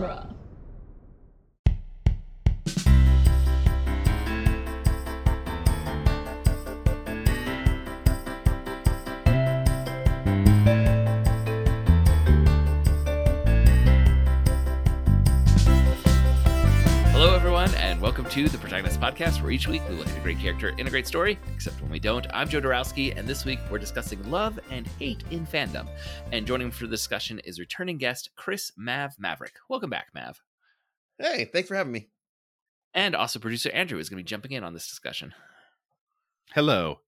genre. To the Protagonist Podcast, where each week we look at a great character in a great story, except when we don't. I'm Joe Dorowski, and this week we're discussing love and hate in fandom. And joining me for the discussion is returning guest Chris Mav Maverick. Welcome back, Mav. Hey, thanks for having me. And also producer Andrew is going to be jumping in on this discussion. Hello.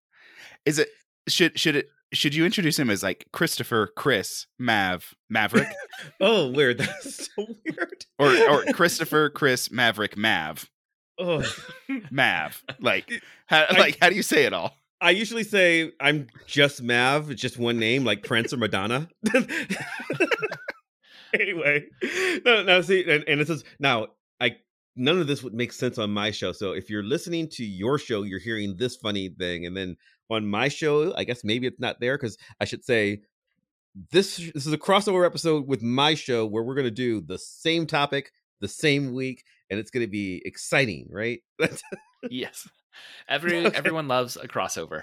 Is it should should it should you introduce him as like Christopher, Chris, Mav, Maverick, Oh, weird. That's so weird. or or Christopher, Chris, Maverick, Mav, Mav? Like how I- like how do you say it all? I usually say I'm just Mav, it's just one name, like Prince or Madonna. anyway, no, no. See, and, and it says now, I none of this would make sense on my show. So if you're listening to your show, you're hearing this funny thing, and then on my show, I guess maybe it's not there because I should say this. This is a crossover episode with my show where we're going to do the same topic the same week, and it's going to be exciting, right? yes. Every Okay. everyone loves a crossover.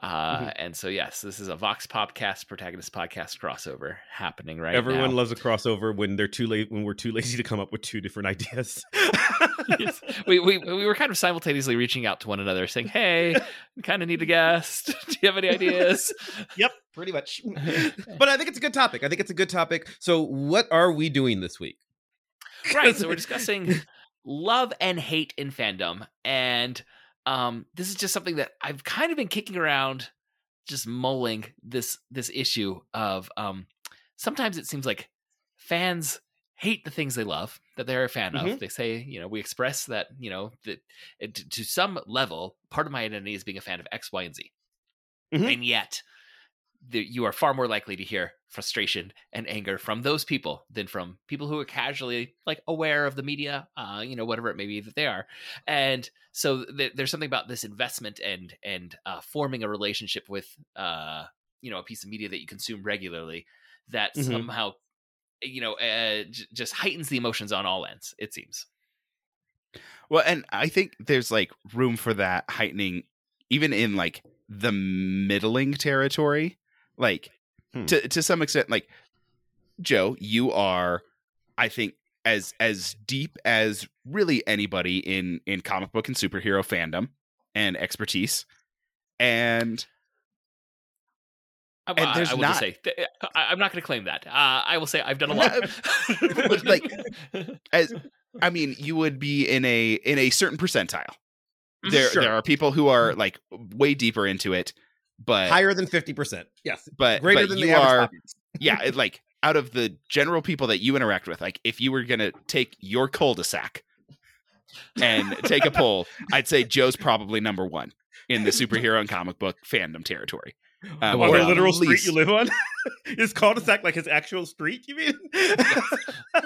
Uh, Mhm. And so, yes, this is a Vox Podcast Protagonist Podcast crossover happening right now. Everyone now. loves a crossover when they're too late when we're too lazy to come up with two different ideas. Yes. we, we we were kind of simultaneously reaching out to one another, saying, "Hey, kind of need a guest. Do you have any ideas?" yep, pretty much. but I think it's a good topic. I think it's a good topic. So, what are we doing this week? right. So we're discussing love and hate in fandom, and um, this is just something that I've kind of been kicking around, just mulling this this issue of um, sometimes it seems like fans hate the things they love that they're a fan of. Mhm. They say, you know, we express that, you know, that it, to- some level, part of my identity is being a fan of X, Y, and Z. Mhm. And yet, the, you are far more likely to hear frustration and anger from those people than from people who are casually like aware of the media, uh, you know, whatever it may be that they are. And so th- there's something about this investment and and uh, forming a relationship with, uh, you know, a piece of media that you consume regularly that Mhm. somehow, you know, uh, j- just heightens the emotions on all ends. It seems. Well, and I think there's like room for that heightening even in like the middling territory. Like Hmm. to to some extent like Joe, you are I think as as deep as really anybody in in comic book and superhero fandom and expertise. And I, And I- there's I will not- just say, th- I, I'm not going to claim that. Uh, I will say I've done a lot. But, like, as I mean, you would be in a in a certain percentile. There Sure. there are people who are like way deeper into it, but Higher than 50%. Yes. but Greater but than you are yeah, it, like out of the general people that you interact with, like if you were gonna take your cul-de-sac and take a poll, I'd say Joe's probably number one in the superhero and comic book fandom territory. Um, on or the at literal street least- you live on? Is cul-de-sac like his actual street, you mean?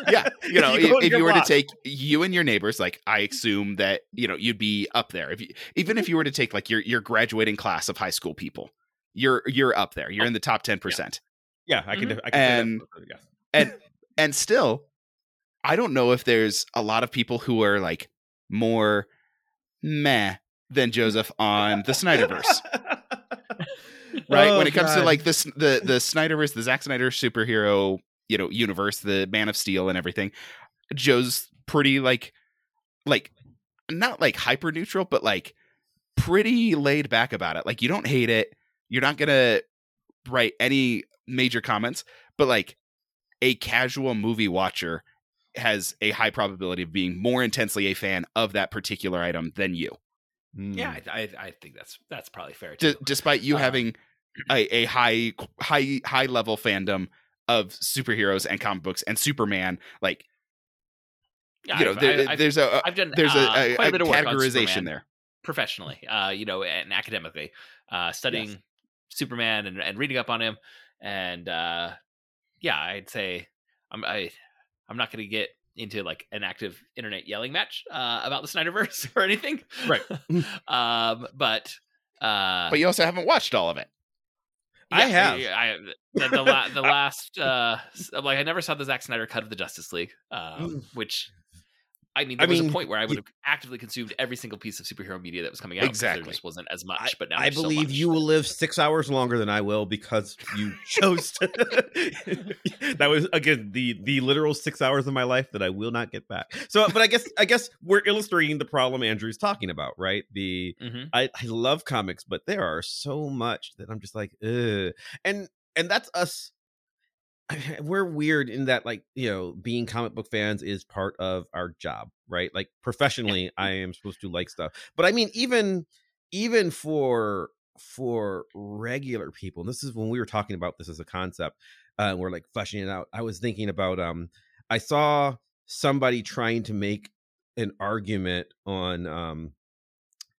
yeah you know If you if, if you were to take you and your neighbors like i assume that you know you'd be up there if you even if you were to take like your your graduating class of high school people you're you're up there you're in the top 10% Yeah, I can, Mhm. I can say And- that. Yes. and and still i don't know if there's a lot of people who are like more meh than joseph on the snyderverse right? Oh, when it comes to like this the the snyderverse the Zack snyder superhero you know universe the man of steel and everything joe's pretty like like not like hyper neutral but like pretty laid back about it. Like you don't hate it. You're not gonna write any major comments but like a casual movie watcher has a high probability of being more intensely a fan of that particular item than you yeah, Mm. I, I, I think that's that's probably fair too. D- despite you Uh, having a, a high high high level fandom of superheroes and comic books and Superman, like Yeah, you know, I've- there, I've- there's a, I've done there's a, uh, a, quite a, a of categorization there. professionally, uh, you know, and academically, uh, studying Superman and, and reading up on him, and uh, yeah, I'd say I'm I I'm not going to get into like an active internet yelling match uh, about the Snyderverse or anything, Right. um, but uh, But you also haven't watched all of it. I have. I, the, the, la- the last, uh, like, I never saw the Zack Snyder cut of the Justice League, um, which, I mean, I there was mean, a point where I would have actively consumed every single piece of superhero media that was coming out. Exactly. There just wasn't as much, I, but now I so believe much. you will live six hours longer than I will because you chose to. that was again the the literal six hours of my life that I will not get back. So, but I guess I guess we're illustrating the problem Andrew's talking about, right? The Mhm. I, I love comics, but there are so much that I'm just like, Ugh. and and that's us. We're weird in that, like you know, being comic book fans is part of our job, right? Like professionally, I am supposed to like stuff, but I mean, even even for for regular people, and this is when we were talking about this as a concept, uh, and we're like fleshing it out. I was thinking about, um, I saw somebody trying to make an argument on um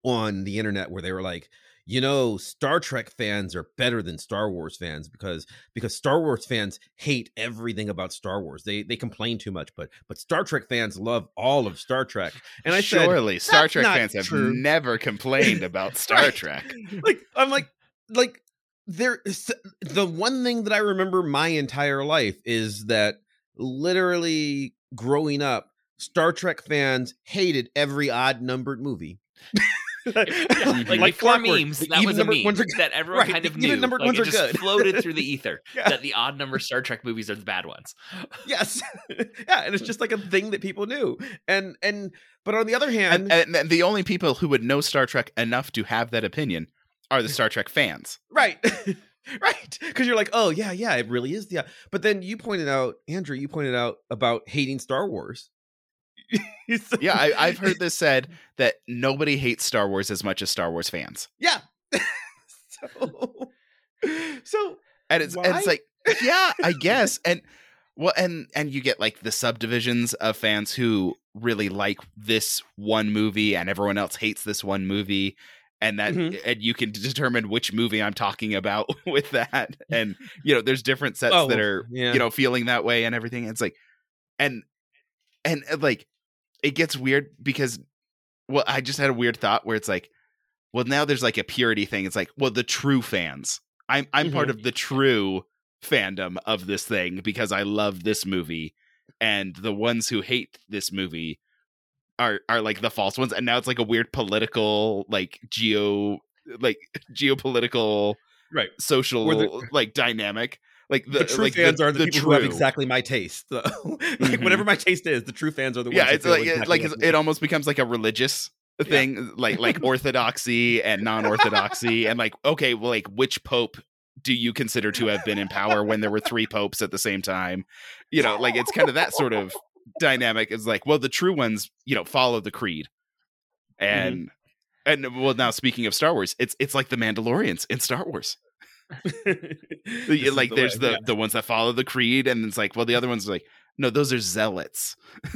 on the internet where they were like you know star trek fans are better than star wars fans because because star wars fans hate everything about star wars. They they complain too much but but star trek fans love all of star trek. And i said surely Star Trek fans have never complained about Star Trek. like i'm like like there is the one thing that i remember my entire life is that literally growing up star trek fans hated every odd numbered movie like, before clockwork, memes, that was a numbered meme are that everyone right, kind of even knew. numbered like, ones it are just good. floated through the ether Yeah. that the odd number Star Trek movies are the bad ones. yes yeah and it's just like a thing that people knew and and but on the other hand And, and the only people who would know Star Trek enough to have that opinion are the Star Trek fans. right right because you're like oh yeah yeah it really is yeah but then you pointed out andrew you pointed out about hating star wars So- Yeah, I, I've heard this said that nobody hates Star Wars as much as Star Wars fans, yeah. So so and it's and it's like, yeah, I guess, and well, and and you get like the subdivisions of fans who really like this one movie, and everyone else hates this one movie, and that Mhm. and you can determine which movie I'm talking about with that, and you know, there's different sets Oh, that are yeah. you know feeling that way and everything it's like and and uh, like it gets weird because well i just had a weird thought where it's like well now there's like a purity thing. It's like well the true fans. I'm i'm part mm-hmm. of the true fandom of this thing because i love this movie and the ones who hate this movie are are like the false ones and now it's like a weird political like geo like geopolitical right. Social the- like dynamic like the, the, true like fans are the, people who have exactly my taste so, like Mhm. whatever my taste is the true fans are the ones yeah it's like exactly like it's, it almost becomes like a religious thing like like orthodoxy and non-orthodoxy and like okay well like which pope do you consider to have been in power when there were three popes at the same time? You know like it's kind of that sort of dynamic is like well the true ones you know follow the creed. And and well now speaking of star wars it's it's like the mandalorians in star wars like the there's way, the yeah. the ones that follow the creed and it's like well the other ones are like no those are zealots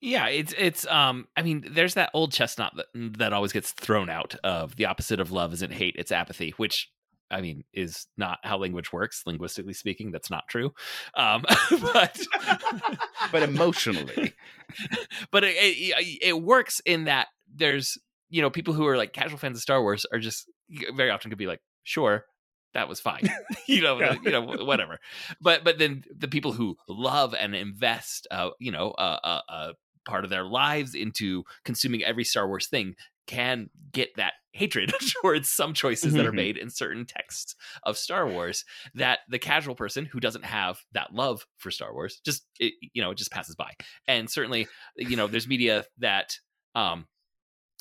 Yeah, it's it's um I mean there's that old chestnut that that always gets thrown out of the opposite of love isn't hate, it's apathy, which I mean is not how language works linguistically speaking, that's not true. Um but but emotionally but it, it it works in that there's you know people who are like casual fans of Star Wars are just very often could be like sure that was fine you know Yeah. you know whatever but but then the people who love and invest uh you know a uh, uh, part of their lives into consuming every Star Wars thing can get that hatred towards some choices that are Mhm. made in certain texts of Star Wars that the casual person who doesn't have that love for Star Wars just it, you know it just passes by and certainly you know there's media that um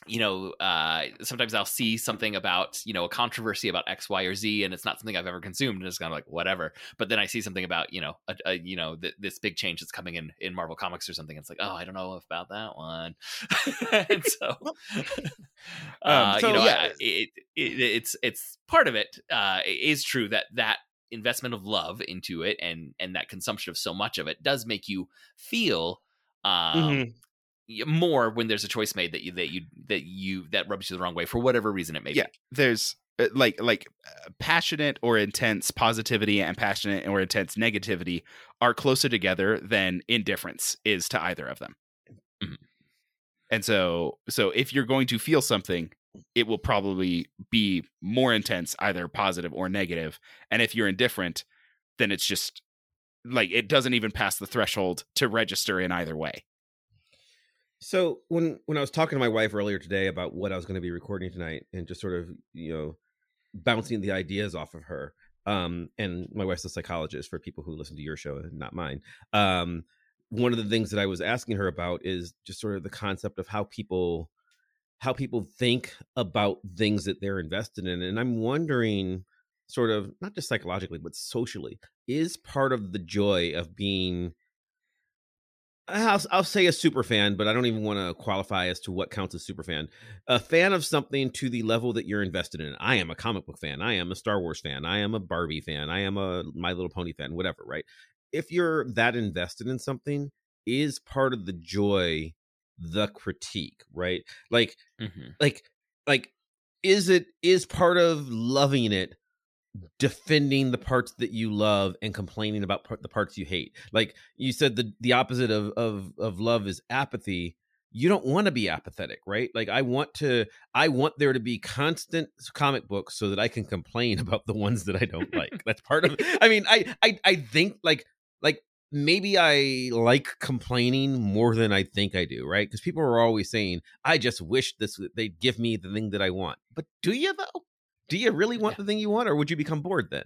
you know uh sometimes i'll see something about you know a controversy about x y or z and it's not something i've ever consumed and it's kind of like whatever but then i see something about you know a, a you know th- this big change that's coming in in marvel comics or something it's like oh i don't know about that one and so uh so, you know yeah. I- it, it it's it's part of it uh it is true that that investment of love into it and and that consumption of so much of it does make you feel um Mhm. More when there's a choice made that you that you that you that rubs you the wrong way for whatever reason it may be. yeah there's uh, like like uh, passionate or intense positivity and passionate or intense negativity are closer together than indifference is to either of them Mhm. and so so if you're going to feel something it will probably be more intense, either positive or negative. And if you're indifferent, then it's just like it doesn't even pass the threshold to register in either way. So when when I was talking to my wife earlier today about what I was going to be recording tonight, and just sort of you know bouncing the ideas off of her, um, and my wife's a psychologist for people who listen to your show, and not mine. Um, one of the things that I was asking her about is just sort of the concept of how people how people think about things that they're invested in, and I'm wondering sort of not just psychologically but socially is part of the joy of being I'll, I'll say a super fan, but I don't even want to qualify as to what counts as super fan. A fan of something to the level that you're invested in. I am a comic book fan. I am a Star Wars fan. I am a Barbie fan. I am a My Little Pony fan. Whatever, right? If you're that invested in something, is part of the joy the critique, right? Like, mm-hmm. like, like, is it is part of loving it defending the parts that you love and complaining about part, the parts you hate. Like you said, the the opposite of of of love is apathy. You don't want to be apathetic, right? Like I want to, I want there to be constant comic books so that I can complain about the ones that I don't like. That's part of. I mean, I I I think like like maybe I like complaining more than I think I do, right? Because people are always saying, "I just wish this they'd give me the thing that I want." But do you though? Do you really want yeah. the thing you want or would you become bored then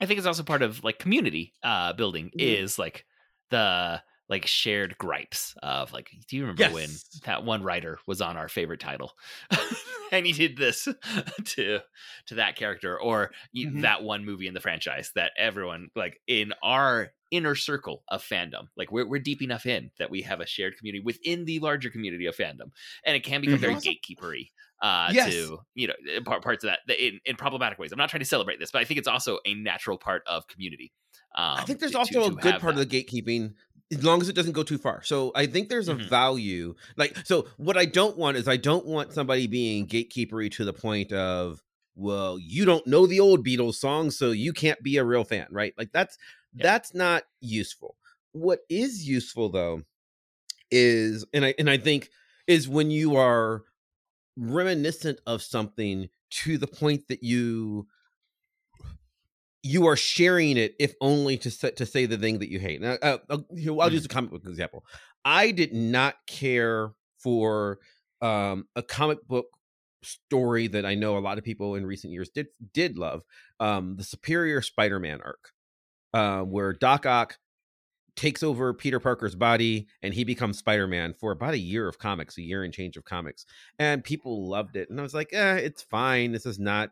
i think it's also part of like community uh building mm-hmm. is like the like shared gripes of like do you remember yes. when that one writer was on our favorite title and he did this to to that character or mm-hmm. that one movie in the franchise that everyone like in our inner circle of fandom like we're, we're deep enough in that we have a shared community within the larger community of fandom and it can become mm-hmm. very gatekeepery uh, yes. to you know eh, parts of that in, in problematic ways. I'm not trying to celebrate this, but I think it's also a natural part of community. Um, I think there's to, also to, a good part that. of the gatekeeping as long as it doesn't go too far. So I think there's a mm-hmm. value. Like so what I don't want is I don't want somebody being gatekeepery to the point of well, you don't know the old Beatles songs so you can't be a real fan, right? Like that's yeah. that's not useful. What is useful though is and I and I think is when you are reminiscent of something to the point that you you are sharing it if only to say, to say the thing that you hate. Now, uh, I'll, I'll use mm. a comic book example. I did not care for um, a comic book story that I know a lot of people in recent years did did love, um, the Superior Spider-Man arc, uh, where Doc Ock takes over Peter Parker's body and he becomes Spider Man for about a year of comics, a year and change of comics. And people loved it. And I was like, eh, it's fine. This is not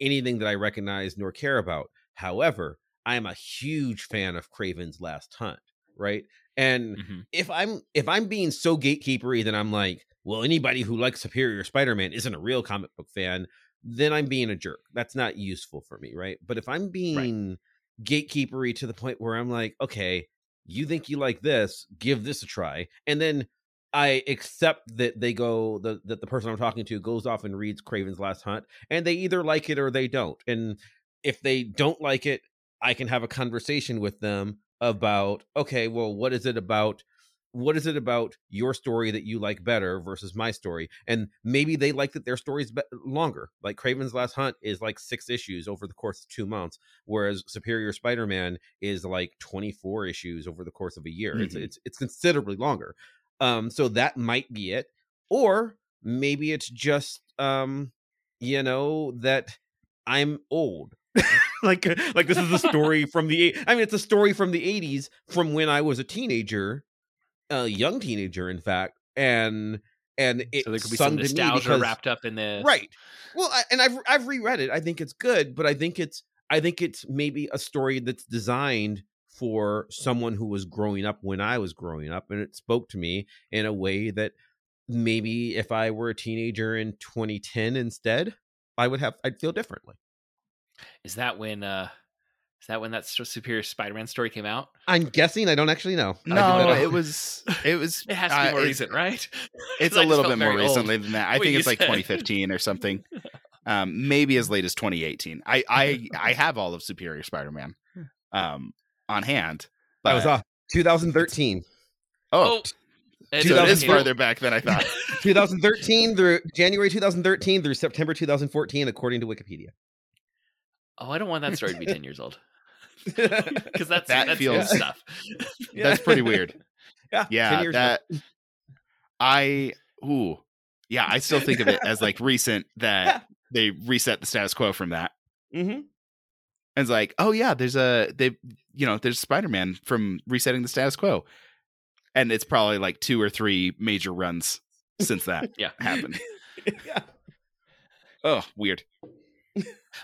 anything that I recognize nor care about. However, I am a huge fan of Kraven's Last Hunt, right? And mm-hmm. if I'm if I'm being so gatekeepery that I'm like, well, anybody who likes Superior Spider-Man isn't a real comic book fan, then I'm being a jerk. That's not useful for me, right? But if I'm being right. gatekeepery to the point where I'm like, okay, you think you like this, give this a try. And then I accept that they go the, that the person I'm talking to goes off and reads Kraven's Last Hunt, and they either like it or they don't. And if they don't like it, I can have a conversation with them about okay, well, what is it about what is it about your story that you like better versus my story? And maybe they like that their story's be- longer like kraven's last hunt is like six issues over the course of two months whereas superior spider-man is like 24 issues over the course of a year. Mm-hmm. it's, it's it's considerably longer. Um so that might be it. Or maybe it's just um you know that i'm old. Like like this is a story from the i mean it's a story from the 80s from when i was a teenager a young teenager, in fact, and and it so there could be some nostalgia because, wrapped up in the right. Well, I, and I've I've reread it. I think it's good, but I think it's I think it's maybe a story that's designed for someone who was growing up when I was growing up, and it spoke to me in a way that maybe if I were a teenager in 2010 instead, I would have I'd feel differently. Is that when uh is that when that Superior Spider-Man story came out? I'm guessing. I don't actually know. No, it was. It was. it has to be uh, more recent, right? It's a little bit more recently than that. I think it's like 2015 or something. Um, maybe as late as 2018. I I I have all of Superior Spider-Man um on hand. But that was off 2013. Oh, It's So it is 2000 farther back than I thought. 2013 through January 2013 through September 2014, according to Wikipedia. Oh, I don't want that story to be ten years old because that's That that's feels- stuff. That's pretty weird. Yeah, Yeah, that I ooh. Yeah, I still think of it as like recent that Yeah. they reset the status quo from that. Mm-hmm. And it's like, oh yeah, there's a they you know, there's Spider-Man from resetting the status quo. And it's probably like two or three major runs since that Yeah. happened. yeah. Oh, weird.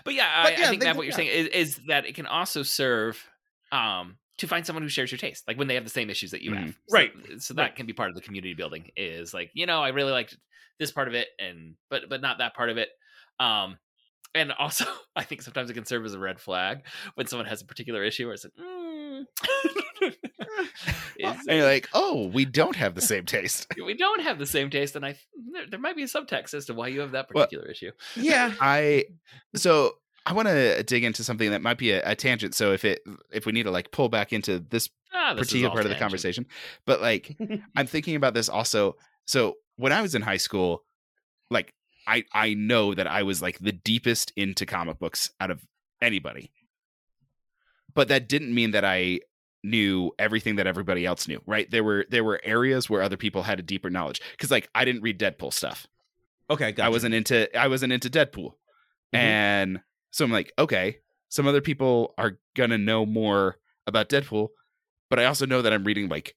But yeah, But I, yeah, I think that what you're yeah. saying is, is that it can also serve um, to find someone who shares your taste, like when they have the same issues that you have. Mhm. So- Right. So that can be part of the community building. Is like you know I really liked this part of it, and but but not that part of it. Um, and also I think sometimes it can serve as a red flag when someone has a particular issue where it's like. Mm. And you're like, oh, we don't have the same taste. we don't have the same taste, and I there, there might be a subtext as to why you have that Well, particular issue. Yeah. I so I want to dig into something that might be a, a tangent. So if it if we need to like pull back into this Ah, this particular part of the conversation, but like I'm thinking about this also. So when I was in high school, like I I know that I was like the deepest into comic books out of anybody. But that didn't mean that I knew everything that everybody else knew, right? There were there were areas where other people had a deeper knowledge cuz like I didn't read Deadpool stuff. Okay. Gotcha. I wasn't into I wasn't into Deadpool. Mhm. And so I'm like, okay, some other people are gonna know more about Deadpool, but I also know that I'm reading like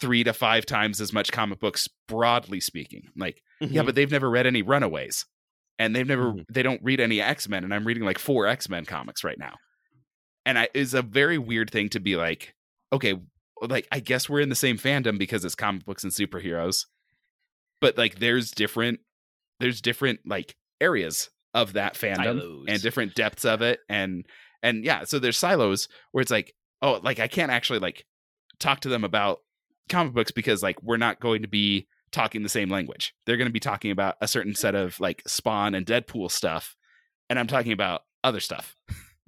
three to five times as much comic books, broadly speaking. Like, yeah, Mhm. but they've never read any Runaways. And they've never Mhm. they don't read any X-Men, and I'm reading like four X-Men comics right now. And I it's a very weird thing to be like, okay, like I guess we're in the same fandom because it's comic books and superheroes. But like there's different there's different like areas of that fandom Silos. and different depths of it and and yeah so there's silos where it's like oh like i can't actually like talk to them about comic books because like we're not going to be talking the same language they're going to be talking about a certain set of like spawn and deadpool stuff and i'm talking about other stuff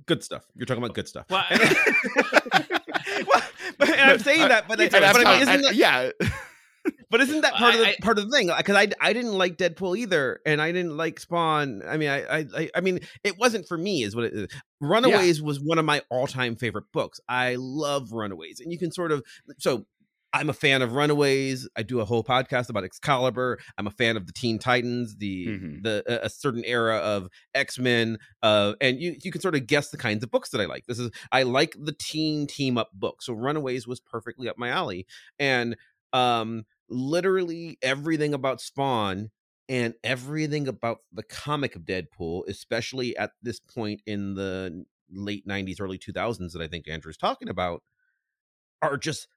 good stuff. You're talking about good stuff. Well, Well, but, and I'm saying that, but, And I'm I mean, isn't that, yeah but isn't that part of the I- I- part of the thing? Because I I didn't like Deadpool either, and I didn't like Spawn. I mean, I I I- I mean, it wasn't for me, is what it uh, is. Runaways was one of my all time favorite books. I love Runaways, and you can sort of so. I'm a fan of Runaways. I do a whole podcast about Excalibur. I'm a fan of the Teen Titans, the Mhm. the a- a certain era of X Men, uh, and you you can sort of guess the kinds of books that I like. This is I like the teen team up book. So Runaways was perfectly up my alley, and um, literally everything about Spawn and everything about the comic of Deadpool, especially at this point in the late '90s, early 2000s that I think Andrew's talking about, are just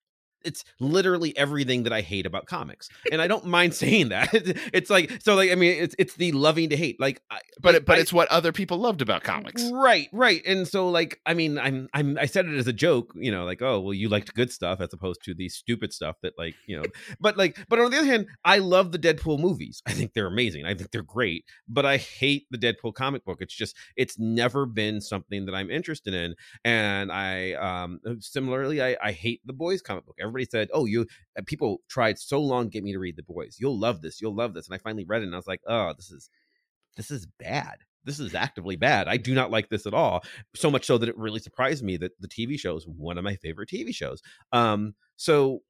it's literally everything that I hate about comics, and I don't mind saying that. It's like so, like I mean, it's it's the loving to hate. Like, I, but but I- it's what other people loved about comics Right, right. And so like I mean I'm I'm I said it as a joke, you know, like oh, well you liked good stuff as opposed to the stupid stuff that like, you know. but like but on the other hand, I love the Deadpool movies. I think they're amazing. I think they're great, but I hate the Deadpool comic book. It's just it's never been something that I'm interested in. And I um similarly I I hate the boys comic book. Everybody said, "Oh, you people tried so long to get me to read the boys. You'll love this. You'll love this." And I finally read it and I was like, "Oh, this is this is bad. This is actively bad. I do not like this at all. So much so that it really surprised me that the TV show is one of my favorite TV shows. Um, so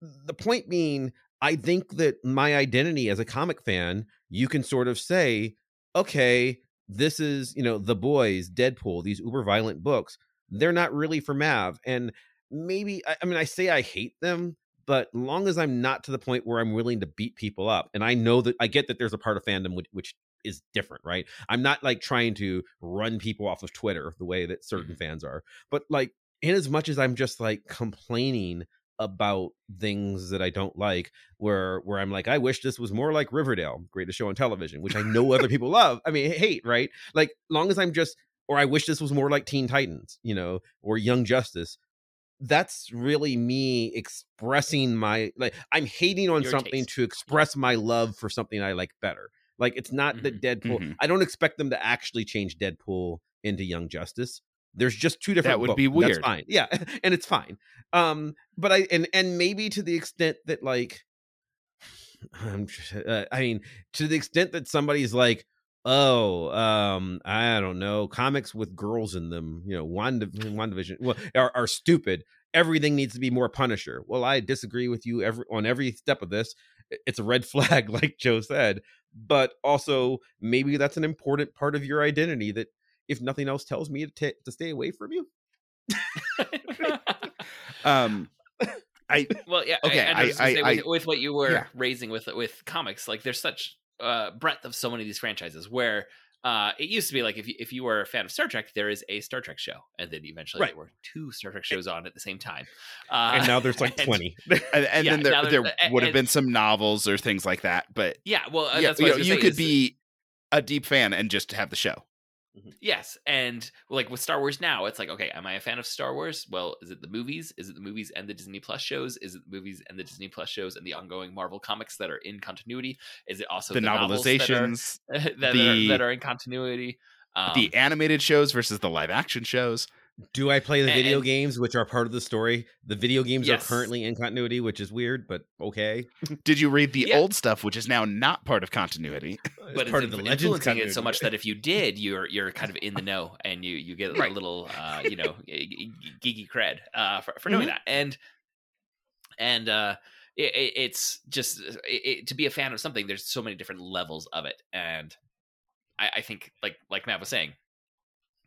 the point being, I think that my identity as a comic fan, you can sort of say, okay, this is, you know, The Boys, Deadpool, these uber violent books. They're not really for Mav. And maybe, I, I mean, I say I hate them, but long as I'm not to the point where I'm willing to beat people up, and I know that I get that there's a part of fandom which, which is different, right? I'm not like trying to run people off of Twitter the way that certain mm-hmm. fans are, but like in as much as I'm just like complaining about things that I don't like, where where I'm like, I wish this was more like Riverdale, greatest show on television, which I know other people love. I mean, hate, right? Like, long as I'm just, or I wish this was more like Teen Titans, you know, or Young Justice. That's really me expressing my like I'm hating on Your something taste. to express my love for something I like better. Like it's not that Deadpool. Mhm. I don't expect them to actually change Deadpool into Young Justice, There's just two different. That would books. be weird. That's fine. Yeah, and it's fine. Um, but I and and maybe to the extent that like, I'm, uh, I mean, to the extent that somebody's like, oh, um, I don't know, comics with girls in them, you know, one one division, well, are, are stupid. Everything needs to be more Punisher. Well, I disagree with you every on every step of this. It's a red flag, like Joe said, but also maybe that's an important part of your identity that, if nothing else, tells me to ta- to stay away from you. Um, I well, yeah. Okay, I, was I- say, I- with, with what you were yeah. raising with with comics, like there's such uh, breadth of so many of these franchises where. Uh, it used to be like if you, if you were a fan of Star Trek, there is a Star Trek show, and then eventually Right. there were two Star Trek shows on at the same time. Uh, and now there's like and- 20 and, and Yeah, then there there there's- would have been some novels or things like that, but Yeah, well, uh, yeah, that's you, know, you could is- be a deep fan and just have the show. Yes, and like with Star Wars now, it's like, okay, am I a fan of Star Wars? Well, is it the movies? Is it the movies and the Disney Plus shows? Is it the movies and the Disney Plus shows and the ongoing Marvel comics that are in continuity? Is it also the, the, novels that are- novelizations, that, the- are, that are in continuity? Um, the animated shows versus the live action shows. Do I play the And- video and- games, which are part of the story? The video games Yes. are currently in continuity, which is weird, but okay. Did you read the Yeah. old stuff, which is now not part of continuity? but part it's of the inf- Legends influencing it so much that if you did, you're you're kind of in the know and you you get a little uh, you know g- g- geeky cred uh, for for knowing Mhm. that and and uh, it, it- it's just it, it, to be a fan of something. There's so many different levels of it, and I, I think like like Mav was saying,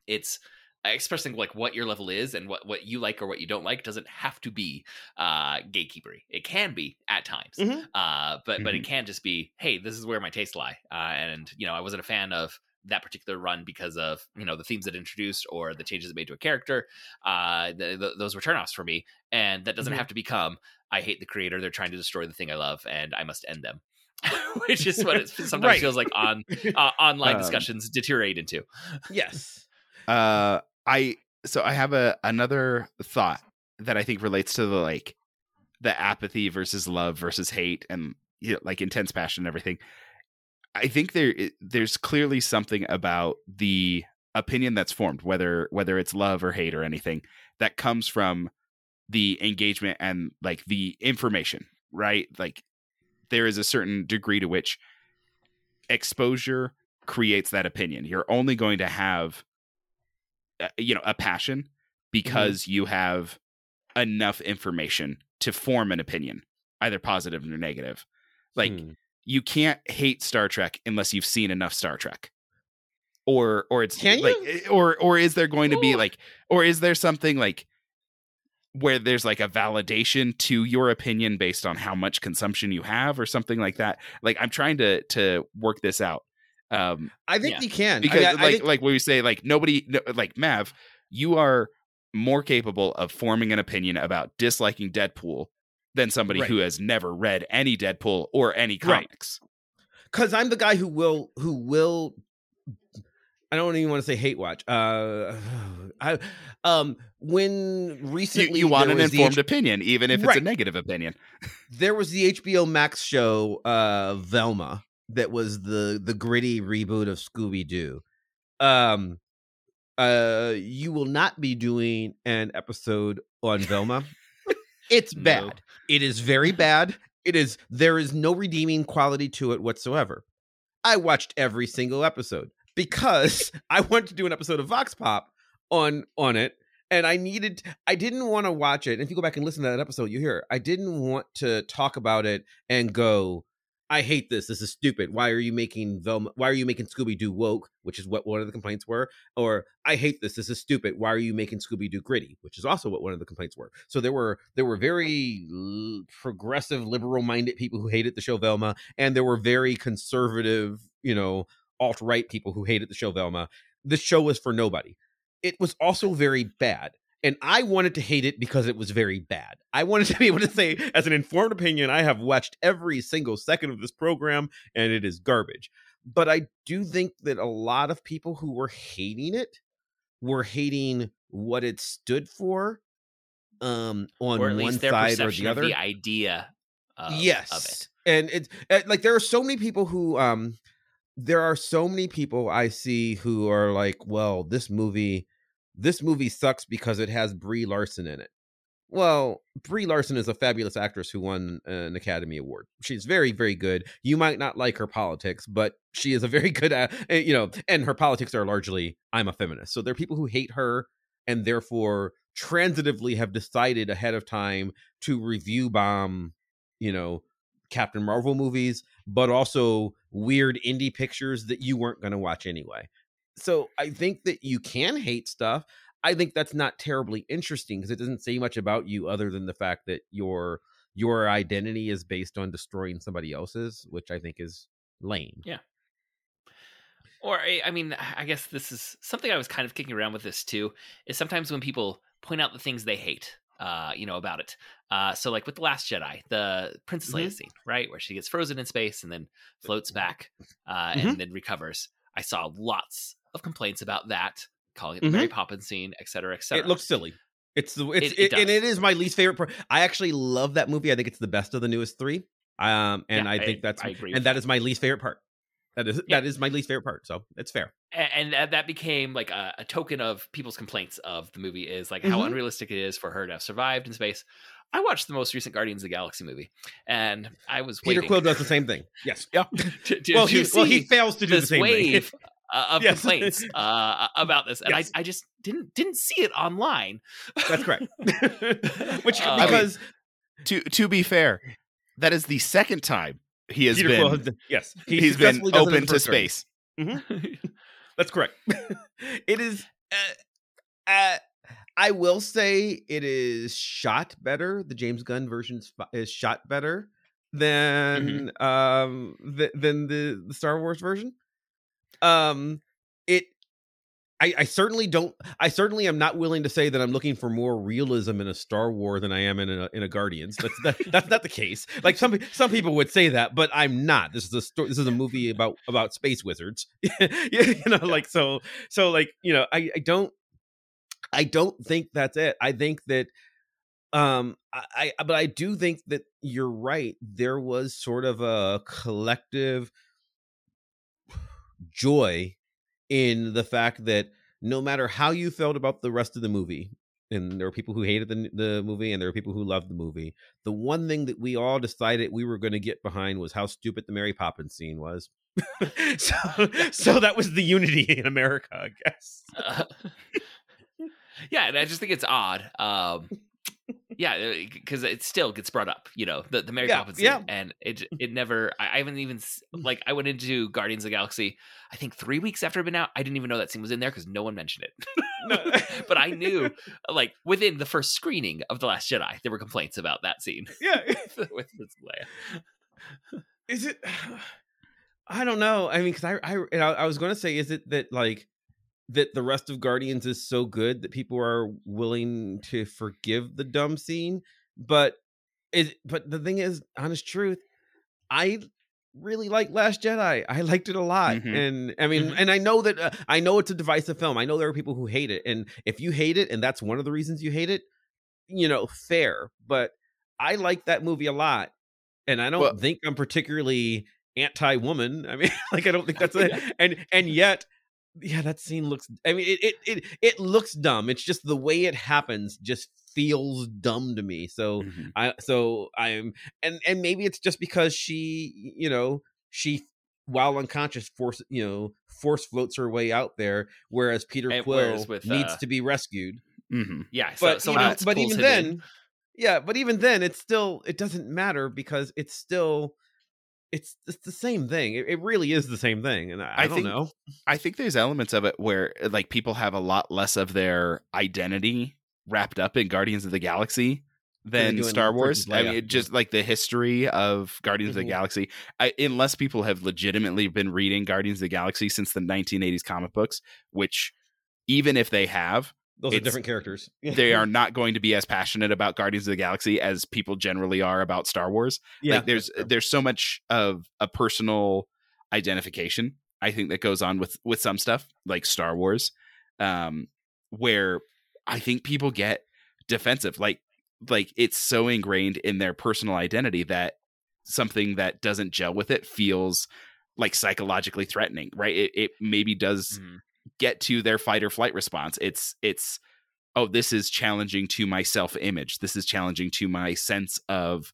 it's expressing like what your level is and what what you like or what you don't like doesn't have to be uh gatekeepery it can be at times Mhm. uh but but it can just be hey this is where my tastes lie uh and you know i wasn't a fan of that particular run because of you know the themes it introduced or the changes it made to a character uh th- th- those were turnoffs for me and that doesn't Mhm. have to become i hate the creator they're trying to destroy the thing i love and i must end them which is what it sometimes Right. feels like on uh, online Um, discussions deteriorate into Yes. Uh, I so I have a another thought that I think relates to the like the apathy versus love versus hate and you know, like intense passion and everything. I think there there's clearly something about the opinion that's formed, whether whether it's love or hate or anything, that comes from the engagement and like the information, right? Like there is a certain degree to which exposure creates that opinion. You're only going to have you know a passion because you have enough information to form an opinion, either positive or negative. Like Hmm. you can't hate Star Trek unless you've seen enough Star Trek. Or or it's Can like you? eh, or or is there going to be like or is there something like where there's like a validation to your opinion based on how much consumption you have or something like that? Like I'm trying to to work this out. Um I think Yeah. you can. I because mean, I- I like think- like we say like nobody no, like Mav, you are more capable of forming an opinion about disliking Deadpool than somebody Right. who has never read any Deadpool or any comics. because I'm the guy who will who will I don't even want to say hate watch. Uh I um when recently you want an informed H- opinion, even if it's a negative opinion. there was the HBO Max show uh Velma that was the the gritty reboot of Scooby Doo. Um uh you will not be doing an episode on Velma. it's No. bad. It is very bad. It is there is no redeeming quality to it whatsoever. I watched every single episode because I wanted to do an episode of Vox Pop on on it and I needed I didn't want to watch it. And if you go back and listen to that episode, you hear I didn't want to talk about it and go, I hate this. This is stupid. Why are you making Velma? Why are you making Scooby Doo woke? Which is what one of the complaints were. Or I hate this. This is stupid. Why are you making Scooby Doo gritty? Which is also what one of the complaints were. So there were there were very l- progressive, liberal minded people who hated the show Velma, and there were very conservative, you know, alt right people who hated the show Velma. This show was for nobody. It was also very bad. And I wanted to hate it because it was very bad. I wanted to be able to say, as an informed opinion, I have watched every single second of this program and it is garbage. But I do think that a lot of people who were hating it were hating what it stood for um on or at one least their side or perception the of other the idea of, yes of it and it's uh, like there are so many people who um there are so many people i see who are like well this movie this movie sucks because it has Brie Larson in it. Well, Brie Larson is a fabulous actress who won an Academy Award. She's very, very good. You might not like her politics, but she is a very good, uh, you know, and her politics are largely I'm a feminist. So there are people who hate her and therefore transitively have decided ahead of time to review bomb, you know, Captain Marvel movies, but also weird indie pictures that you weren't going to watch anyway. So I think that you can hate stuff. I think that's not terribly interesting because it doesn't say much about you other than the fact that your your identity is based on destroying somebody else's, which I think is lame. Yeah. Or I mean, I guess this is something I was kind of kicking around with this too. Is sometimes when people point out the things they hate, uh, you know, about it. Uh, so like with the Last Jedi, the Princess Leia mm-hmm. scene, right, where she gets frozen in space and then floats back uh, mm-hmm. and then recovers. I saw lots of complaints about that calling it the mm-hmm. Mary Poppins scene, et cetera, et cetera. It looks silly. It's the it's it, it, it and it is my least favorite part. I actually love that movie. I think it's the best of the newest three. Um, and yeah, I think I, that's I and that is my least favorite part. That is yeah. that is my least favorite part. So it's fair. And, and that became like a, a, token of people's complaints of the movie is like mm-hmm. how unrealistic it is for her to have survived in space. I watched the most recent Guardians of the Galaxy movie, and I was Peter waiting. Quill does the same thing. Yes. Yeah. to, to, well, he, well, he fails to do the same wave thing. Uh, of yes. complaints uh, about this, and yes. I, I just didn't didn't see it online. That's correct. Which uh, because to to be fair, that is the second time he has Peter been. Quill, yes, he has been open to space. Mm-hmm. That's correct. it is. Uh, uh, I will say it is shot better. The James Gunn version is shot better than mm-hmm. um th- than the the Star Wars version um it I, I, certainly don't. I certainly am not willing to say that I'm looking for more realism in a Star Wars than I am in a in a Guardians. That's that, that's not the case. Like some some people would say that, but I'm not. This is a story. This is a movie about about space wizards. you know, like so so like you know. I I don't I don't think that's it. I think that um I, I but I do think that you're right. There was sort of a collective joy in the fact that no matter how you felt about the rest of the movie, and there were people who hated the, the movie and there were people who loved the movie. The one thing that we all decided we were going to get behind was how stupid the Mary Poppins scene was. so, so that was the unity in America, I guess. Uh, yeah, and I just think it's odd. Um, yeah, because uh, it still gets brought up, you know, the the Mary yeah, Poppins, yeah. and it it never. I, haven't even mm. like I went into Guardians of the Galaxy. I think three weeks after it had been out, I didn't even know that scene was in there because no one mentioned it. but I knew, like within the first screening of the Last Jedi, there were complaints about that scene. Yeah, with, with Leia. Is it? I don't know. I mean, because I I I was going to say, is it that like that the rest of Guardians is so good that people are willing to forgive the dumb scene. But it but the thing is, honest truth, I really like Last Jedi. I liked it a lot. Mm-hmm. And I mean, mm-hmm. and I know that uh, I know it's a divisive film. I know there are people who hate it. And if you hate it and that's one of the reasons you hate it, you know, fair. But I like that movie a lot. And I don't well, think I'm particularly anti-woman. I mean, like I don't think that's it. And and yet yeah, that scene looks. I mean, it, it it it looks dumb. It's just the way it happens just feels dumb to me. So mm-hmm. I so I'm and and maybe it's just because she you know she while unconscious force you know force floats her way out there, whereas Peter and Quill with, needs uh, to be rescued. Mm-hmm. Yeah, but so, know, but even then, in. yeah, but even then, it's still it doesn't matter because it's still it's it's the same thing. It, it really is the same thing, and I, I, I don't think, know. I think there's elements of it where uh, like people have a lot less of their identity wrapped up in Guardians of the Galaxy than Star Wars. I mean, just like the history of Guardians mm-hmm. of the mm-hmm. Galaxy. I, unless people have legitimately been reading Guardians of the Galaxy since the 1980s comic books, which even if they have, those are different characters. they are not going to be as passionate about Guardians of the Galaxy as people generally are about Star Wars. Yeah, like there's there's so much of a personal identification I think that goes on with with some stuff like Star Wars, um, where I think people get defensive. Like like it's so ingrained in their personal identity that something that doesn't gel with it feels like psychologically threatening. Right? It it maybe does. Mm get to their fight or flight response. It's it's oh, this is challenging to my self image. This is challenging to my sense of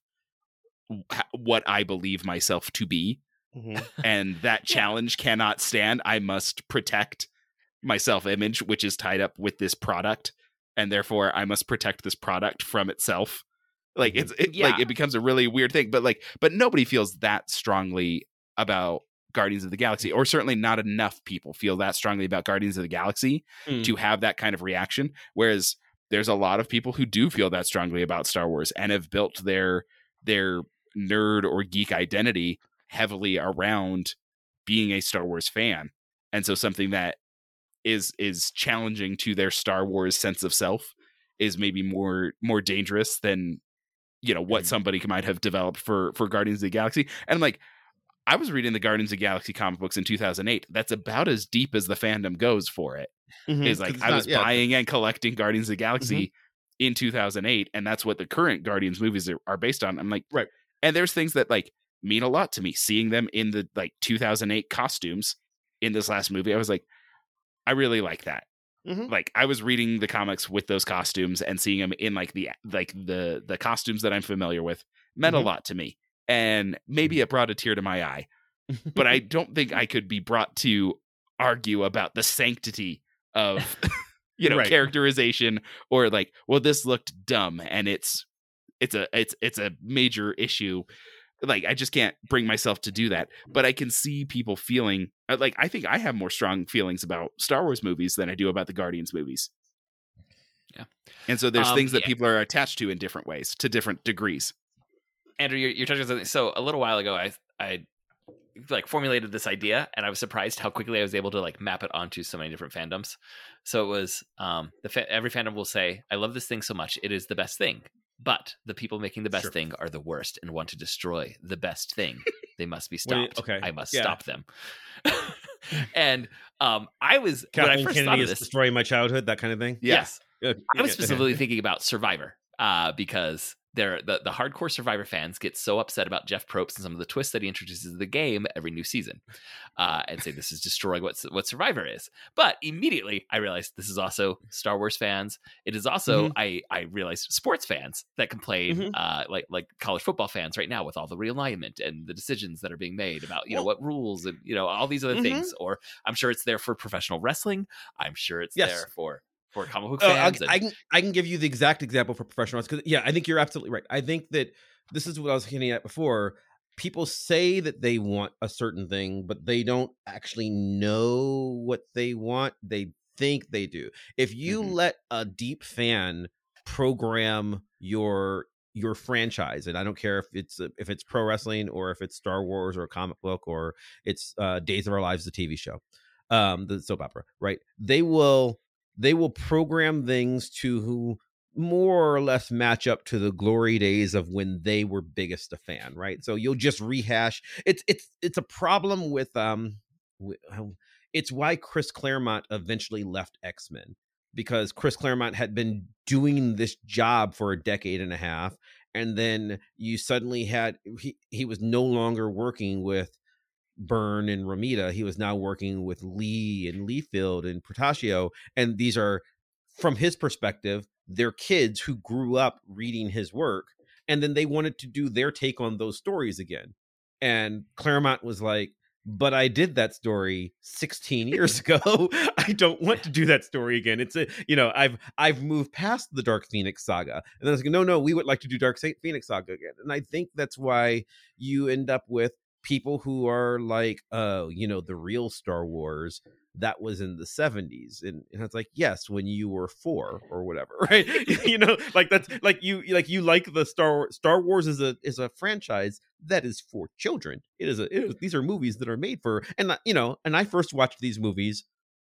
what I believe myself to be. Mm-hmm. And that challenge cannot stand. I must protect my self image, which is tied up with this product. And therefore, I must protect this product from itself. Like it's it, yeah. like it becomes a really weird thing. But like, but nobody feels that strongly about Guardians of the Galaxy, or certainly not enough people feel that strongly about Guardians of the Galaxy mm. to have that kind of reaction. Whereas there's a lot of people who do feel that strongly about Star Wars and have built their their nerd or geek identity heavily around being a Star Wars fan. And so something that is is challenging to their Star Wars sense of self is maybe more more dangerous than you know what mm. somebody might have developed for for Guardians of the Galaxy. And I'm like I was reading the Guardians of the Galaxy comic books in 2008. That's about as deep as the fandom goes for it. Mm-hmm, is like I not, was yeah. buying and collecting Guardians of the Galaxy mm-hmm. in 2008, and that's what the current Guardians movies are, are based on. I'm like, right. And there's things that like mean a lot to me. Seeing them in the like 2008 costumes in this last movie, I was like, I really like that. Mm-hmm. Like I was reading the comics with those costumes and seeing them in like the like the the costumes that I'm familiar with meant a mm-hmm. lot to me and maybe it brought a tear to my eye. but I don't think I could be brought to argue about the sanctity of you know right. characterization or like well this looked dumb and it's it's a it's it's a major issue like i just can't bring myself to do that but i can see people feeling uh, like i think i have more strong feelings about star wars movies than i do about the guardians movies yeah and so there's um, things that yeah. people are attached to in different ways to different degrees Andrew, you're, you're touching something. So a little while ago, I I like formulated this idea, and I was surprised how quickly I was able to like map it onto so many different fandoms. So it was um, the fa- every fandom will say, "I love this thing so much, it is the best thing." But the people making the best sure. thing are the worst and want to destroy the best thing. they must be stopped. okay, I must yeah. stop them. and um, I was Kathleen when I first Kennedy thought of this, destroying my childhood, that kind of thing. Yes, yes. I was specifically thinking about Survivor uh, because they're the, the hardcore survivor fans get so upset about jeff probst and some of the twists that he introduces to the game every new season uh, and say this is destroying what, what survivor is but immediately i realized this is also star wars fans it is also mm-hmm. i i realized sports fans that complain mm-hmm. uh, like like college football fans right now with all the realignment and the decisions that are being made about you well, know what rules and you know all these other mm-hmm. things or i'm sure it's there for professional wrestling i'm sure it's yes. there for for comic book fans. Uh, I, I, can I can give you the exact example for professional because yeah, I think you're absolutely right. I think that this is what I was hinting at before. People say that they want a certain thing, but they don't actually know what they want. They think they do. If you mm-hmm. let a deep fan program your your franchise and i don't care if it's if it's pro wrestling or if it's star wars or a comic book or it's uh days of our lives the tv show um the soap opera right they will they will program things to who more or less match up to the glory days of when they were biggest a fan right? So you'll just rehash. It's it's it's a problem with um it's why chris claremont eventually left x-men because chris claremont had been doing this job for a decade and a half and then you suddenly had he, he was no longer working with Byrne and Romita. He was now working with Lee and Liefeld and Portacio. And these are, from his perspective, they're kids who grew up reading his work. And then they wanted to do their take on those stories again. And Claremont was like, but I did that story 16 years ago. I don't want to do that story again. It's a, you know, I've I've moved past the Dark Phoenix saga. And then I was like, no, no, we would like to do Dark Phoenix saga again. And I think that's why you end up with people who are like, uh, you know, the real Star Wars that was in the 70s and, and, it's like yes when you were four or whatever right you know like that's like you like you like the star star wars is a is a franchise that is for children it is a it is, these are movies that are made for and you know and i first watched these movies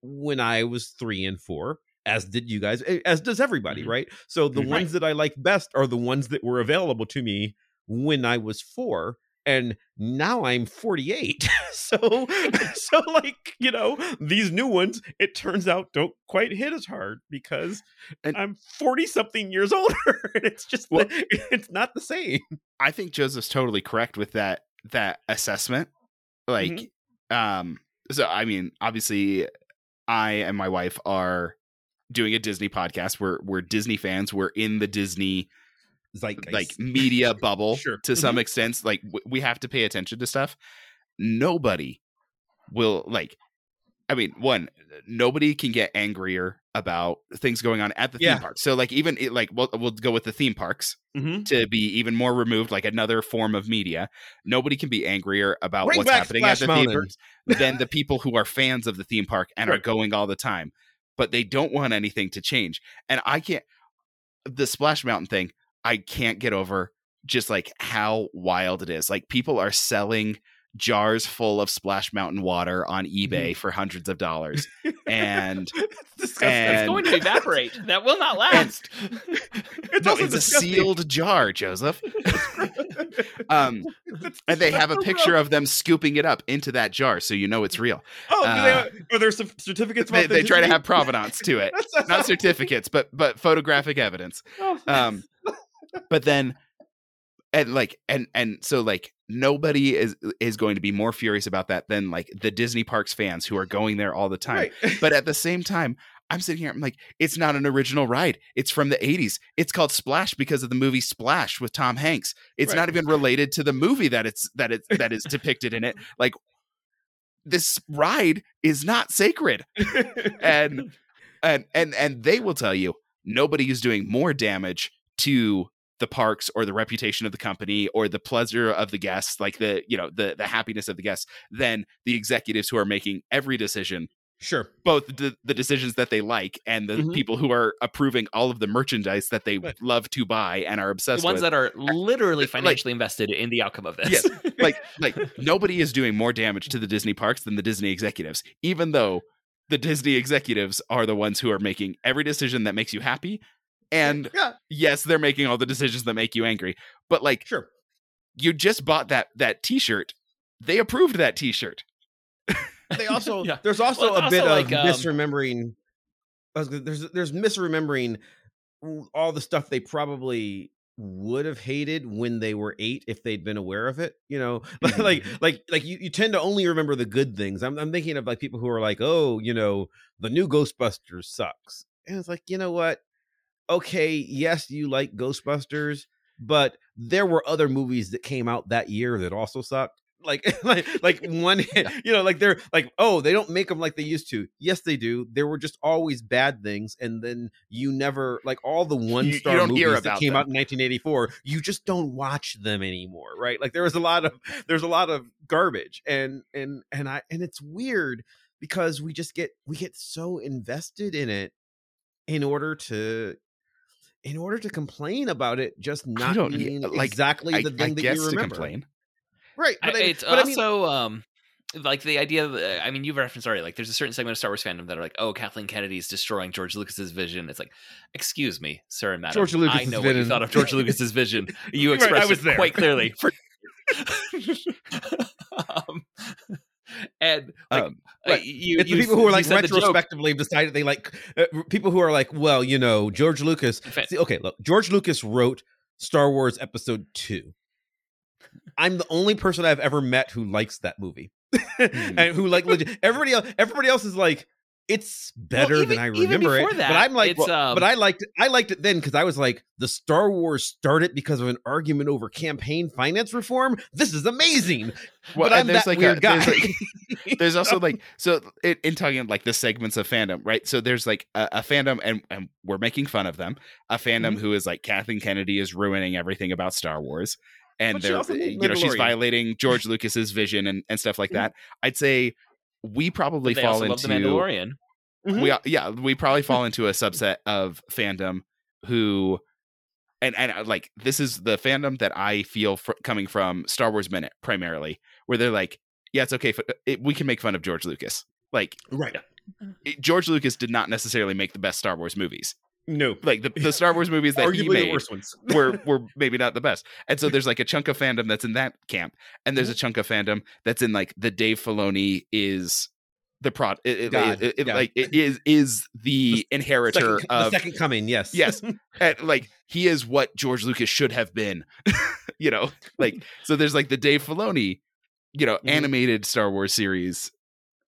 when i was three and four as did you guys as does everybody mm-hmm. right so the right. ones that i like best are the ones that were available to me when i was four and now I'm 48. so so like, you know, these new ones it turns out don't quite hit as hard because and I'm 40 something years older and it's just well, the, it's not the same. I think Joseph's totally correct with that that assessment. Like mm-hmm. um so I mean, obviously I and my wife are doing a Disney podcast. We're we're Disney fans. We're in the Disney Zeitgeist. like media bubble Sure. to some extent. Like w- we have to pay attention to stuff. Nobody will like. I mean, one, nobody can get angrier about things going on at the Yeah. theme park. So, like, even it, like we'll we'll go with the theme parks Mhm. to be even more removed, like another form of media. Nobody can be angrier about Bring what's happening at the Mountain. theme parks than the people who are fans of the theme park and are going all the time. But they don't want anything to change. And I can't the Splash Mountain thing, I can't get over just like how wild it is. Like people are selling jars full of Splash Mountain water on eBay for hundreds of dollars. And It's and- It's going to evaporate. That will not last. it's no, also it's a sealed jar, Joseph. Um, and they have a picture of them scooping it up into that jar, so you know it's real. Oh, uh, they, are there some certificates? They, they try to have provenance to it, not certificates, but but photographic evidence. Oh, Um, but then, and like, and and so like nobody is uh, is going to be more furious about that than like the Disney parks fans who are going there all the time. right. But at the same time, I'm sitting here. I'm like, it's not an original ride. It's from the 80s. It's called Splash because of the movie Splash with Tom Hanks. It's Right. not even related to the movie that it's that it's that is depicted in it. Like this ride is not sacred. And and and and they will tell you nobody is doing more damage to the parks or the reputation of the company or the pleasure of the guests like the you know the the happiness of the guests than the executives who are making every decision sure. both the, the decisions that they like and the Mhm. people who are approving all of the merchandise that they Right. love to buy and are obsessed the ones with. that are literally like- financially invested in the outcome of this. Yes. like like nobody is doing more damage to the Disney parks than the Disney executives, even though the Disney executives are the ones who are making every decision that makes you happy. And Yeah, yes, they're making all the decisions that make you angry. But like sure. you just bought that that t-shirt. They approved that t-shirt. They also Yeah. there's also Well, it's a bit also of um, misremembering. I was gonna- there's there's misremembering all the stuff they probably would have hated when they were eight if they'd been aware of it. You know, like like like you, you tend to only remember the good things. I'm I'm thinking of like people who are like, oh, you know, the new Ghostbusters sucks, and it's like, you know what? Okay, yes, you like Ghostbusters, but there were other movies that came out that year that also sucked. Like, like, like one, you know, like they're like, oh, they don't make them like they used to. Yes, they do. There were just always bad things, and then you never like all the one star movies that came them. out in 1984. You just don't watch them anymore, right? Like there was a lot of there's a lot of garbage, and and and I and it's weird because we just get we get so invested in it in order to in order to complain about it just not being like, exactly I, the I thing that guess you to remember. complain. Right. But, I, it's but I mean, also um like the idea of, uh, I mean, you've referenced already, like there's a certain segment of Star Wars fandom that are like, oh, Kathleen Kennedy's destroying George Lucas's vision. It's like, excuse me, sir and madam. George I Lucas's know what you thought of George Lucas's vision. You Right, I expressed was it there. quite clearly. um, and like, Um, uh, right. you, it's you, the people who are like retrospectively decided they like uh, people who are like, well, you know, George Lucas. See, okay, look, George Lucas wrote Star Wars Episode Two. I'm the only person I've ever met who likes that movie, and who like legit. Everybody else, everybody else is like, it's better even- than I remember it. that, but I'm like, it's, um, but I liked it. I liked it then because I was like, the Star Wars started because of an argument over campaign finance reform. This is amazing. Well, but I'm there's that like weird a, guy. There's, like- there's also like so in, in talking like the segments of fandom, right? So there's like a, a fandom, and and we're making fun of them. A fandom Mhm. who is like Kathleen Kennedy is ruining everything about Star Wars, and But they're you know she's violating George Lucas's vision and and stuff like Mhm. that. I'd say we probably they fall also into love the Mandalorian. Mhm. we yeah we probably fall into a subset of fandom who and and uh, like this is the fandom that i feel fr- coming from star wars minute primarily where they're like yeah it's okay f- it, we can make fun of george lucas like right. it- george lucas did not necessarily make the best star wars movies No, like the, the star wars movies that he arguably the made worst ones. were were maybe not the best. And so there's like a chunk of fandom that's in that camp, and there's a chunk of fandom that's in like the Dave Filoni is the prod. It, God, it- it- yeah. like it is is the inheritor second, of the second coming. Yes, Yes. and, like he is what George Lucas should have been. you know, like so there's like the Dave Filoni, you know, Mhm. animated Star Wars series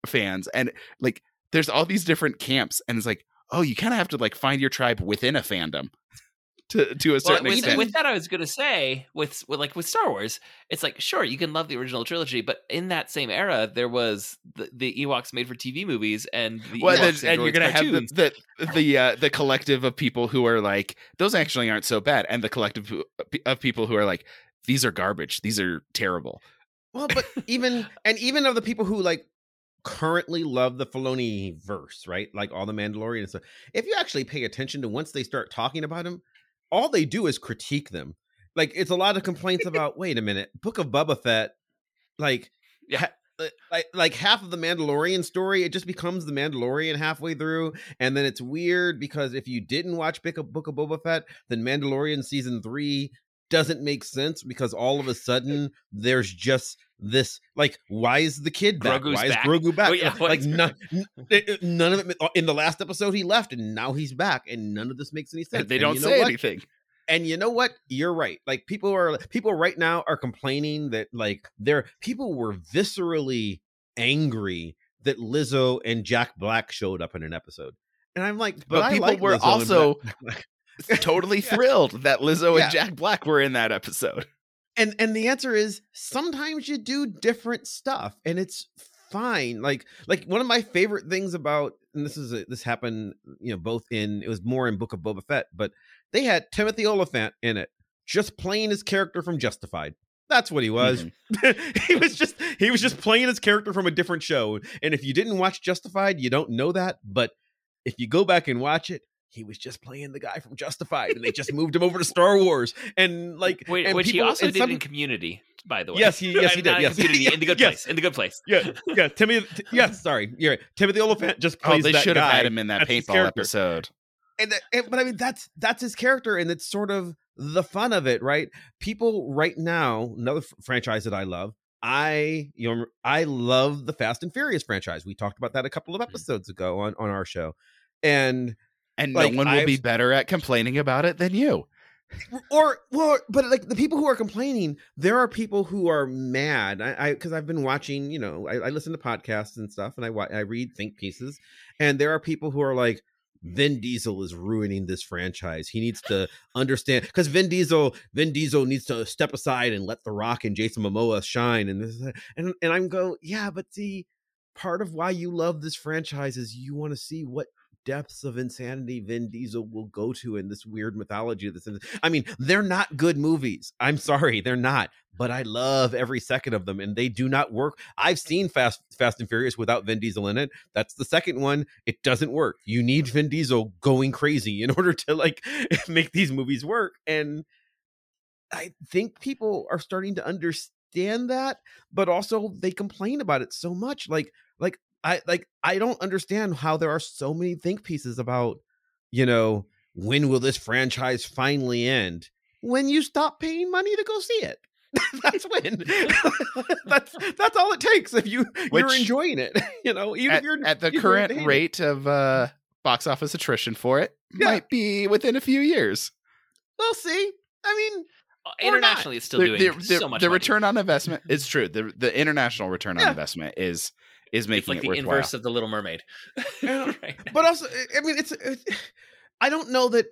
fans, and like there's all these different camps, and it's like, oh, you kind of have to like find your tribe within a fandom to to a Well, certain with, extent. with that, I was gonna say with, with like with Star Wars, it's like sure you can love the original trilogy, but in that same era, there was the, the Ewoks made for TV movies and the well, Ewoks then, and you're gonna cartoons. have the the the, uh, the collective of people who are like those actually aren't so bad, and the collective of people who are like these are garbage, these are terrible. Well, but even and even of the people who like currently love the Filoni verse, right? Like all the Mandalorian and stuff. If you actually pay attention to once they start talking about him, all they do is critique them. Like it's a lot of complaints about. Wait a minute, Book of Boba Fett, like Yeah. ha- like like half of the Mandalorian story, it just becomes the Mandalorian halfway through, and then it's weird because if you didn't watch Book of, Book of Boba Fett, then Mandalorian season three doesn't make sense because all of a sudden there's just this like why is the kid back? Grogu's why back. is Grogu back? Oh, yeah, like none, eh, eh, none of it in the last episode he left and now he's back and none of this makes any sense. they And don't you know say anything. and you know what you're right like people are people right now are complaining that like they're people were viscerally angry that lizzo and jack black showed up in an episode and i'm like but, But, people like were Lizzo also totally thrilled that Lizzo Yeah. and Jack Black were in that episode. And and the answer is sometimes you do different stuff and it's fine like like one of my favorite things about and this is a, this happened you know both in it was more in book of boba fett but they had timothy olyphant in it just playing his character from justified that's what he was Mhm. he was just he was just playing his character from a different show and if you didn't watch justified you don't know that but if you go back and watch it he was just playing the guy from justified and they just moved him over to star wars and like Wait, and which he also and did some- in Community, by the way. Yes, he- yes, he did, not in yes. Community, in the good Yes. place. In the good place. yeah, yeah. Timothy, t- yes, sorry, you're right. Timothy Olyphant just Oh, they that should have had him in that paintball episode. And, and- but I mean, that's that's his character, and it's sort of the fun of it, right? People right now, another f- franchise that I love. I you know I love the Fast and Furious franchise. We talked about that a couple of Mm-hmm. episodes ago on on our show, and And Like, no one will be I've- better at complaining about it than you. or well but like the people who are complaining there are people who are mad i because i've been watching you know I, I listen to podcasts and stuff and i i read think pieces and there are people who are like Vin Diesel is ruining this franchise. He needs to understand because Vin Diesel, Vin Diesel needs to step aside and let The Rock and Jason Momoa shine. And this, and and I'm go, yeah, but see, part of why you love this franchise is you want to see what depths of insanity Vin Diesel will go to in this weird mythology. of This, I mean, they're not good movies. I'm sorry, they're not. But I love every second of them, and they do not work. I've seen Fast Fast and Furious without Vin Diesel in it. That's the second one. It doesn't work. You need Vin Diesel going crazy in order to like make these movies work. And I think people are starting to understand that, but also they complain about it so much. Like, like I like I don't understand how there are so many think pieces about, you know, when will this franchise finally end? When you stop paying money to go see it. that's when. that's that's all it takes if you you're enjoying it. You know, even At, if you're at the you're current hating it. rate of uh, box office attrition for it, Yeah. might be within a few years. We'll see. I mean, Uh, Or not. Internationally, it's still The, doing the- the- so much. the money. return on investment is true. The the international return on investment is is It's making like it the worthwhile. inverse of the Little Mermaid. Right. but also i mean it's, it's i don't know that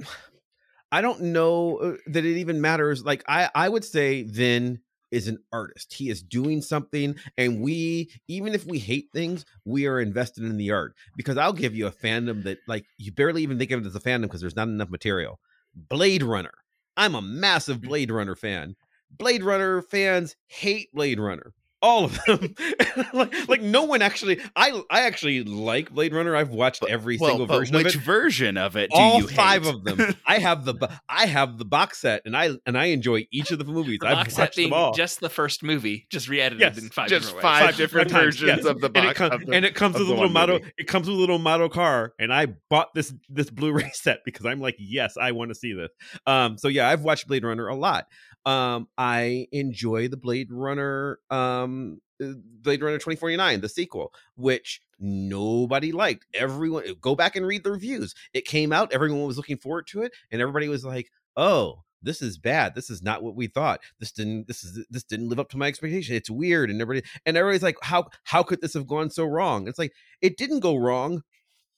i don't know uh, that it even matters. Like i i would say then is an artist. He is doing something and we even if we hate things we are invested in the art. Because i'll give you a fandom that like you barely even think of it as a fandom because there's not enough material. Blade runner. I'm a massive blade runner fan. Blade runner fans hate blade runner all of them like, like no one actually i i actually like blade runner i've watched every well, single version which of it Which version of it do all you five hate? of them i have the i have the box set and i and i enjoy each of the movies The i've box set watched being them all just the first movie, just re-edited Yes, in five just different five ways. different times, versions yes. of the and box it, com- the- and it comes with a little one model movie. it comes with a little model car and i bought this this blu-ray set because i'm like yes i want to see this um so yeah i've watched blade runner a lot um i enjoy the blade runner um uh, blade runner 2049 the sequel which nobody liked everyone go back and read the reviews it came out everyone was looking forward to it and everybody was like oh this is bad. This is not what we thought. This didn't this is this didn't live up to my expectation. It's weird and everybody and everybody's like how how could this have gone so wrong? It's like it didn't go wrong.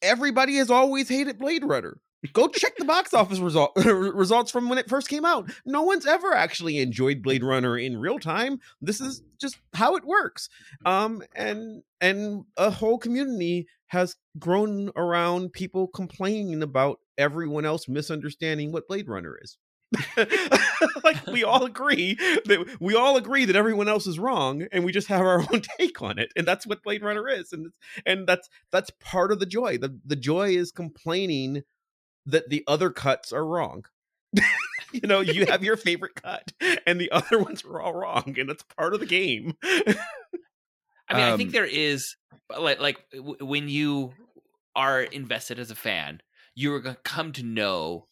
Everybody has always hated Blade Runner. Go check the box office result results from when it first came out. No one's ever actually enjoyed Blade Runner in real time. This is just how it works. Um and and a whole community has grown around people complaining about everyone else misunderstanding what Blade Runner is. like we all agree that we all agree that everyone else is wrong and we just have our own take on it and that's what blade runner is and and that's that's part of the joy the the joy is complaining that the other cuts are wrong. You know you have your favorite cut and the other ones are all wrong and it's part of the game. I mean, I Um, think there is like like w- when you are invested as a fan, you're going to come to know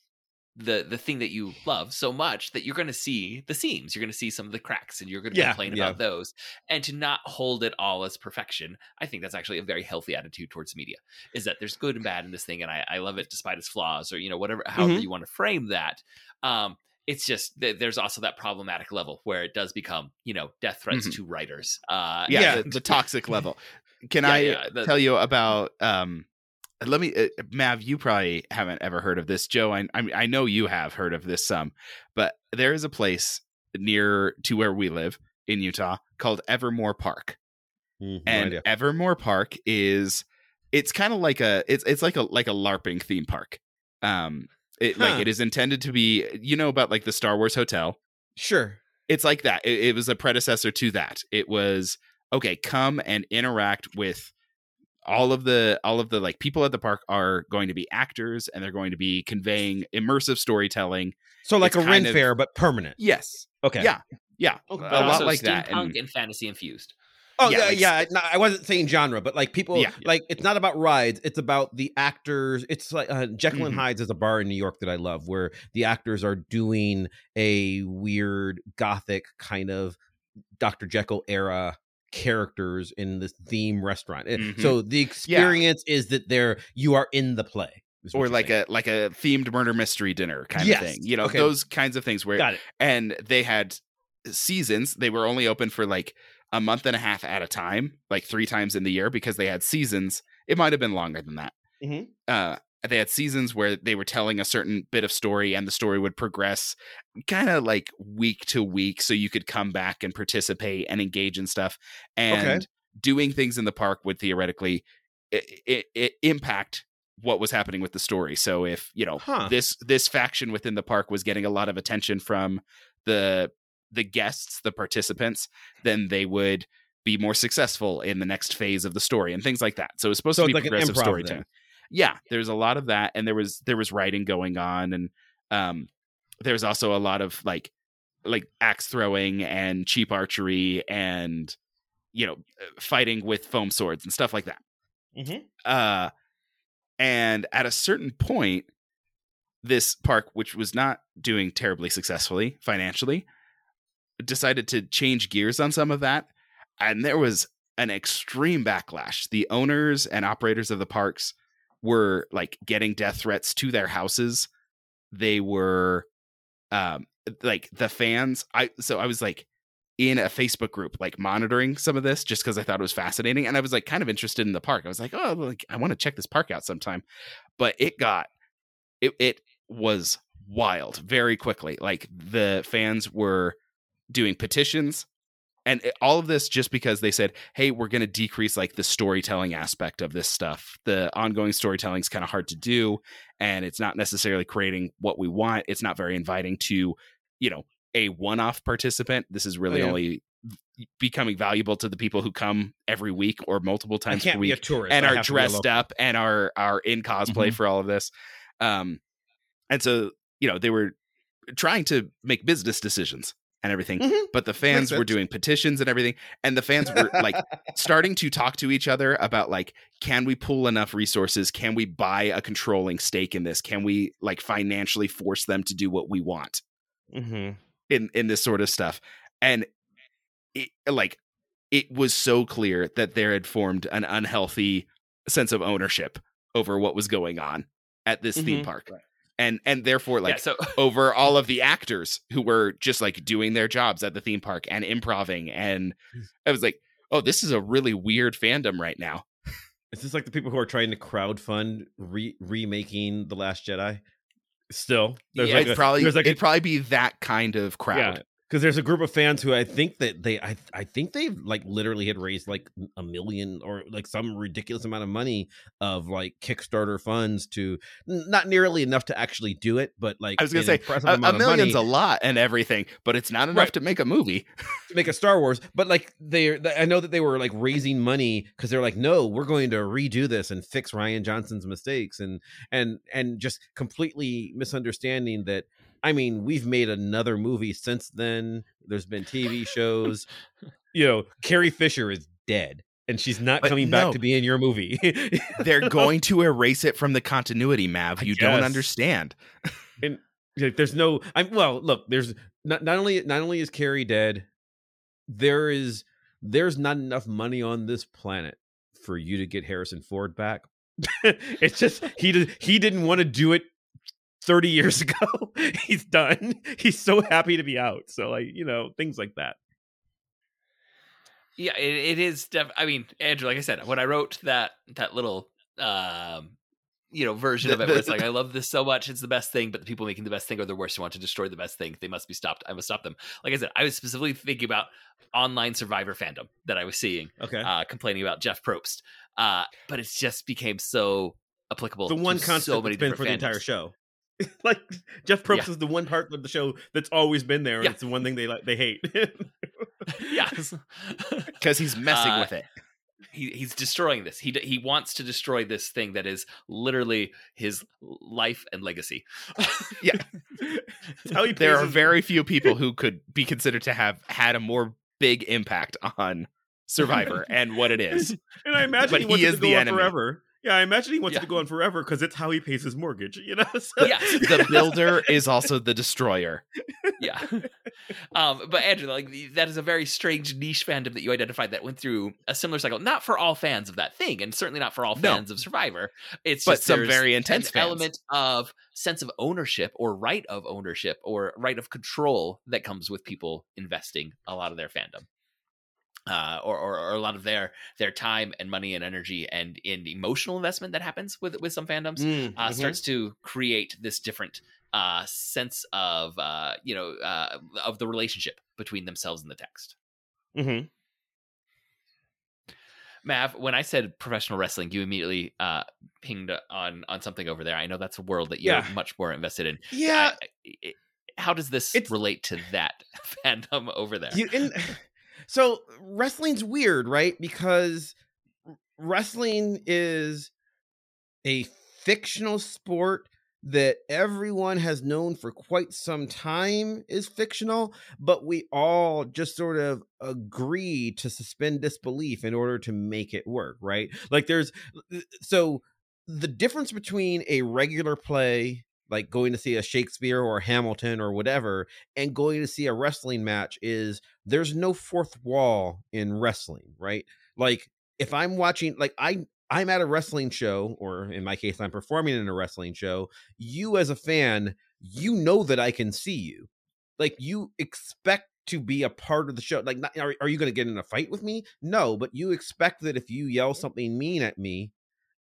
the the thing that you love so much that you're going to see the seams, you're going to see some of the cracks, and you're going to Yeah, complain yeah. about those. And to not hold it all as perfection, I think that's actually a very healthy attitude towards media. Is that there's good and bad in this thing, and I, I love it despite its flaws, or you know whatever, however Mhm. you want to frame that. Um, it's just that there's also that problematic level where it does become you know death threats Mhm. to writers. Uh, yeah, Yeah. The, the toxic level can i the- tell you about um let me uh, mav you probably haven't ever heard of this joe I, I i know you have heard of this some but there is a place near to where we live in utah called evermore park Mm, and idea. evermore park is it's kind of like a it's it's like a like a larping theme park um it Huh. like it is intended to be you know about like the star wars hotel sure it's like that. It, it was a predecessor to that. It was okay. Come and interact with all of the all of the like people at the park are going to be actors and they're going to be conveying immersive storytelling. so like it's a Ren of- fair but permanent Yes. okay Yeah. Yeah. Okay. A but lot also like that. steampunk And, and fantasy infused. Oh Yeah, yeah, like- yeah. no, I wasn't saying genre, but like people, Yeah. like it's not about rides. It's about the actors. It's like uh, Jekyll and Mhm. Hyde's is a bar in New York that I love, where the actors are doing a weird gothic kind of Dr. Jekyll era characters in this theme restaurant. Eh, Mhm. So the experience is that they're you are in the play, or like saying. a like a themed murder mystery dinner kind Yes. of thing. You know, Okay. those kinds of things where got it. and they had seasons. They were only open for like a month and a half at a time, like three times in the year because they had seasons. It might have been longer than that. Mhm. Uh, they had seasons where they were telling a certain bit of story and the story would progress kind of like week to week so you could come back and participate and engage in stuff and doing things in the park would theoretically it, it, it impact what was happening with the story. So if you know Huh. this this faction within the park was getting a lot of attention from the the guests the participants then they would be more successful in the next phase of the story and things like that. So it's supposed So to be like an progressive storytelling yeah there's a lot of that and there was there was writing going on and um there's also a lot of like like axe throwing and cheap archery and you know fighting with foam swords and stuff like that. Mm-hmm. uh and at a certain point this park which was not doing terribly successfully financially decided to change gears on some of that and there was an extreme backlash. The owners and operators of the parks were like getting death threats to their houses they were um like the fans i so i was like in a facebook group like monitoring some of this just because i thought it was fascinating and i was like kind of interested in the park. I was like oh like i want to check this park out sometime. But it got it it was wild very quickly like the fans were doing petitions and all of this just because they said hey we're going to decrease like the storytelling aspect of this stuff. The ongoing storytelling is kind of hard to do and it's not necessarily creating what we want. It's not very inviting to you know a one-off participant. This is really yeah. only becoming valuable to the people who come every week or multiple times per a week tourist and I are have to be a dressed up and are are in cosplay Mhm. for all of this. Um and so you know they were trying to make business decisions and everything Mhm. but the fans were doing petitions and everything and the fans were like starting to talk to each other about like can we pull enough resources can we buy a controlling stake in this can we like financially force them to do what we want Mhm. in in this sort of stuff and it, like it was so clear that there had formed an unhealthy sense of ownership over what was going on at this theme Mhm. park Right. And and therefore like yeah, so over all of the actors who were just like doing their jobs at the theme park and improving and hmm. i was like oh this is a really weird fandom right now. Is this like the people who are trying to crowdfund re- remaking The Last Jedi? Still, yeah, like it'd a- probably there's like it'd probably be that kind of crowd because there's a group of fans who I think that they I I think they've like literally had raised like a million or like some ridiculous amount of money of like Kickstarter funds to not nearly enough to actually do it, but like i was gonna say a, a million's a lot and everything but it's not enough Right. to make a movie to make a Star Wars. But like they, I know that they were like raising money because they're like, no, we're going to redo this and fix Rian Johnson's mistakes and and and just completely misunderstanding that. I mean, we've made another movie since then. There's been TV shows. you know, Carrie Fisher is dead, and she's not But coming no. back to be in your movie. they're going to erase it from the continuity mav you don't understand Like, there's no. I'm well. Look, there's not not only not only is Carrie dead, there is there's not enough money on this planet for you to get Harrison Ford back. it's just he did he didn't want to do it 30 years ago. He's done. He's so happy to be out. So like you know things like that. yeah, it, it is. Def- I mean, Andrew, like I said, when I wrote that that little um, you know version of it, where it's like, I love this so much, it's the best thing, but the people making the best thing are the worst. Who want to destroy the best thing? They must be stopped. I must stop them. Like I said, I was specifically thinking about online Survivor fandom that I was seeing, Okay. uh, complaining about Jeff Probst. Uh, but it's just became so applicable. the to one so concept many been for the entire show. like Jeff Probst Yeah. is the one part of the show that's always been there, and Yeah. it's the one thing they like they hate. yeah. because he's messing Uh, with it he he's destroying this. He he wants to destroy this thing that is literally his life and legacy. It's how he there are his- very few people who could be considered to have had a more big impact on Survivor and what it is. And I imagine But he he wants it is to the go on enemy. forever. Yeah, I imagine he wants Yeah. it to go on forever because it's how he pays his mortgage. You know. So- Yeah. The builder is also the destroyer. yeah. Um, but Andrew, like that is a very strange niche fandom that you identified that went through a similar cycle. Not for all fans of that thing, and certainly not for all No. fans of Survivor. It's But just some very intense element of sense of ownership or right of ownership or right of control that comes with people investing a lot of their fandom. Uh, or, or, or a lot of their their time and money and energy and in emotional investment that happens with with some fandoms Mm, uh, mhm. starts to create this different uh, sense of uh, you know uh, of the relationship between themselves and the text. Mhm. Mav, when I said professional wrestling, you immediately uh, pinged on on something over there. I know that's a world that you're Yeah. much more invested in. Yeah. I- I- how does this It's- relate to that fandom over there? You, and, so wrestling's weird, right? Because wrestling is a fictional sport that everyone has known for quite some time is fictional, but we all just sort of agree to suspend disbelief in order to make it work, right? Like there's uh, so the difference between a regular play like going to see a Shakespeare or Hamilton or whatever and going to see a wrestling match is there's no fourth wall in wrestling, right? Like if I'm watching like I I'm at a wrestling show or in my case I'm performing in a wrestling show, you as a fan, you know that I can see you. Like you expect to be a part of the show. Like not, are, are you going to get in a fight with me? No, but you expect that if you yell something mean at me,